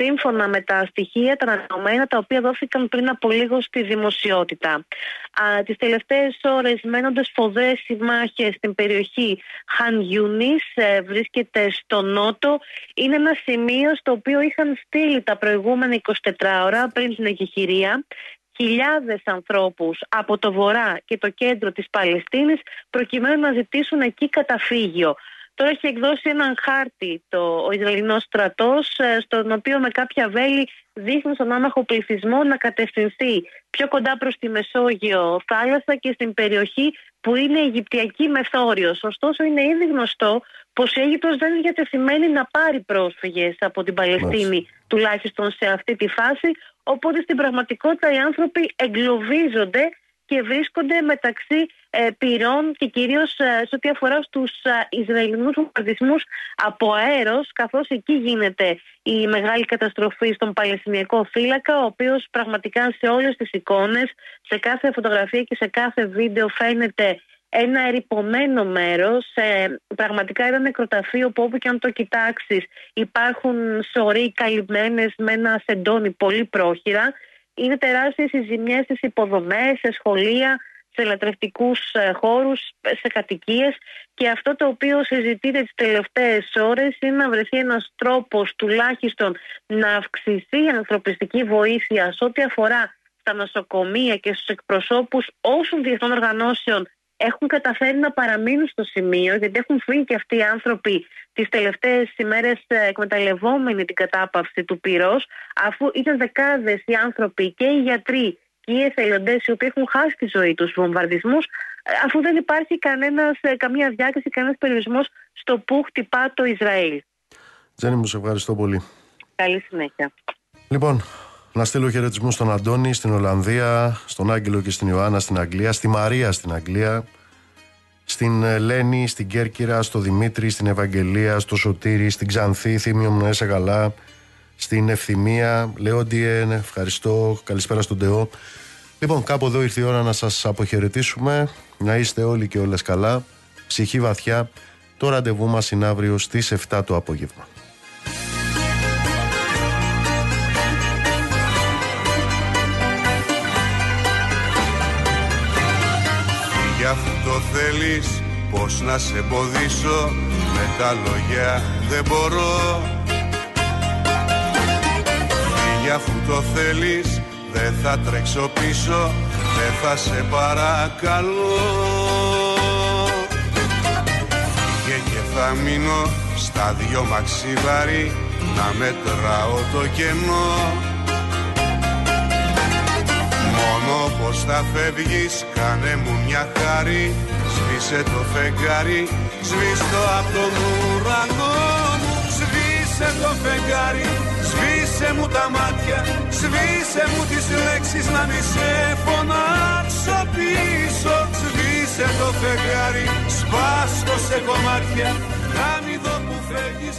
σύμφωνα με τα στοιχεία τα ανανεωμένα τα οποία δόθηκαν πριν από λίγο στη δημοσιότητα. Α, τις τελευταίες ώρες μένοντας φοδές συμμάχες στην περιοχή Χαν Γιουνής ε, βρίσκεται στο νότο. Είναι ένα σημείο στο οποίο είχαν στείλει τα προηγούμενα 24 ώρα πριν την εγχειρία χιλιάδες ανθρώπους από το βορρά και το κέντρο της Παλαιστίνης προκειμένου να ζητήσουν εκεί καταφύγιο. Τώρα έχει εκδώσει έναν χάρτη το, ο Ισραηλινός στρατός ε, στον οποίο με κάποια βέλη δείχνει στον άμαχο πληθυσμό να κατευθυνθεί πιο κοντά προς τη Μεσόγειο θάλασσα και στην περιοχή που είναι η Αιγυπτιακή Μεθόριος. Ωστόσο είναι ήδη γνωστό πως η Αίγυπτος δεν είναι διατεθειμένη να πάρει πρόσφυγες από την Παλαιστίνη τουλάχιστον σε αυτή τη φάση οπότε στην πραγματικότητα οι άνθρωποι εγκλωβίζονται και βρίσκονται μεταξύ ε, πυρών και κυρίως ε, σε ό,τι αφορά στους ε, Ισραηλινούς βομβαρδισμούς από αέρος καθώς εκεί γίνεται η μεγάλη καταστροφή στον Παλαιστινιακό φύλακα ο οποίος πραγματικά σε όλες τις εικόνες, σε κάθε φωτογραφία και σε κάθε βίντεο φαίνεται ένα ερυπωμένο μέρος, ε, πραγματικά ένα νεκροταφείο που όπου και αν το κοιτάξεις υπάρχουν σωροί καλυμμένες με ένα σεντόνι πολύ πρόχειρα είναι τεράστιες οι ζημιές στις υποδομές, σε σχολεία, σε λατρευτικούς ε, χώρους, σε κατοικίες. Και αυτό το οποίο συζητείται τις τελευταίες ώρες είναι να βρεθεί ένας τρόπος τουλάχιστον να αυξηθεί η ανθρωπιστική βοήθεια σε ό,τι αφορά στα νοσοκομεία και στους εκπροσώπους όσων διεθνών οργανώσεων έχουν καταφέρει να παραμείνουν στο σημείο, γιατί έχουν φύγει και αυτοί οι άνθρωποι τις τελευταίες ημέρες ε, εκμεταλλευόμενοι την κατάπαυση του πυρός, αφού ήταν δεκάδες οι άνθρωποι και οι γιατροί και οι εθελοντές οι οποίοι έχουν χάσει τη ζωή τους στους βομβαρδισμούς, ε, αφού δεν υπάρχει κανένας, ε, καμία διάκριση, κανένας περιορισμός στο που χτυπά το Ισραήλ. Τζένι μου, σε ευχαριστώ πολύ. Καλή συνέχεια. Λοιπόν, να στείλω χαιρετισμού στον Αντώνη στην Ολλανδία, στον Άγγελο και στην Ιωάννα στην Αγγλία, στη Μαρία στην Αγγλία, στην Λένη, στην Κέρκυρα, στο Δημήτρη, στην Ευαγγελία, στο Σωτήρι, στην Ξανθή, θύμιο μου να είσαι καλά, στην Ευθυμία, Λεόντιεν, ευχαριστώ, καλησπέρα στον Τεό. Λοιπόν, κάπου εδώ ήρθε η ώρα να σας αποχαιρετήσουμε, να είστε όλοι και όλες καλά, ψυχή βαθιά, το ραντεβού μας είναι αύριο στις 7 το απόγευμα. Θέλεις Πώς να σε εμποδίσω Με τα λόγια δεν μπορώ. Φύγε αφού το θέλεις Δεν θα τρέξω πίσω Δεν θα σε παρακαλώ. Φύγε και θα μείνω Στα δυο μαξιλάρι Να μετράω το κενό Μόνο πως θα φεύγεις κάνε μου μια χάρη. Σβήσε το φεγγάρι Σβήστο από τον ουρανό μου. Σβήσε το φεγγάρι Σβήσε μου τα μάτια. Σβήσε μου τις λέξεις να μη σε φωνάξω πίσω. Σβήσε το φεγγάρι Σπάστο σε κομμάτια. Να μην δω που φεύγεις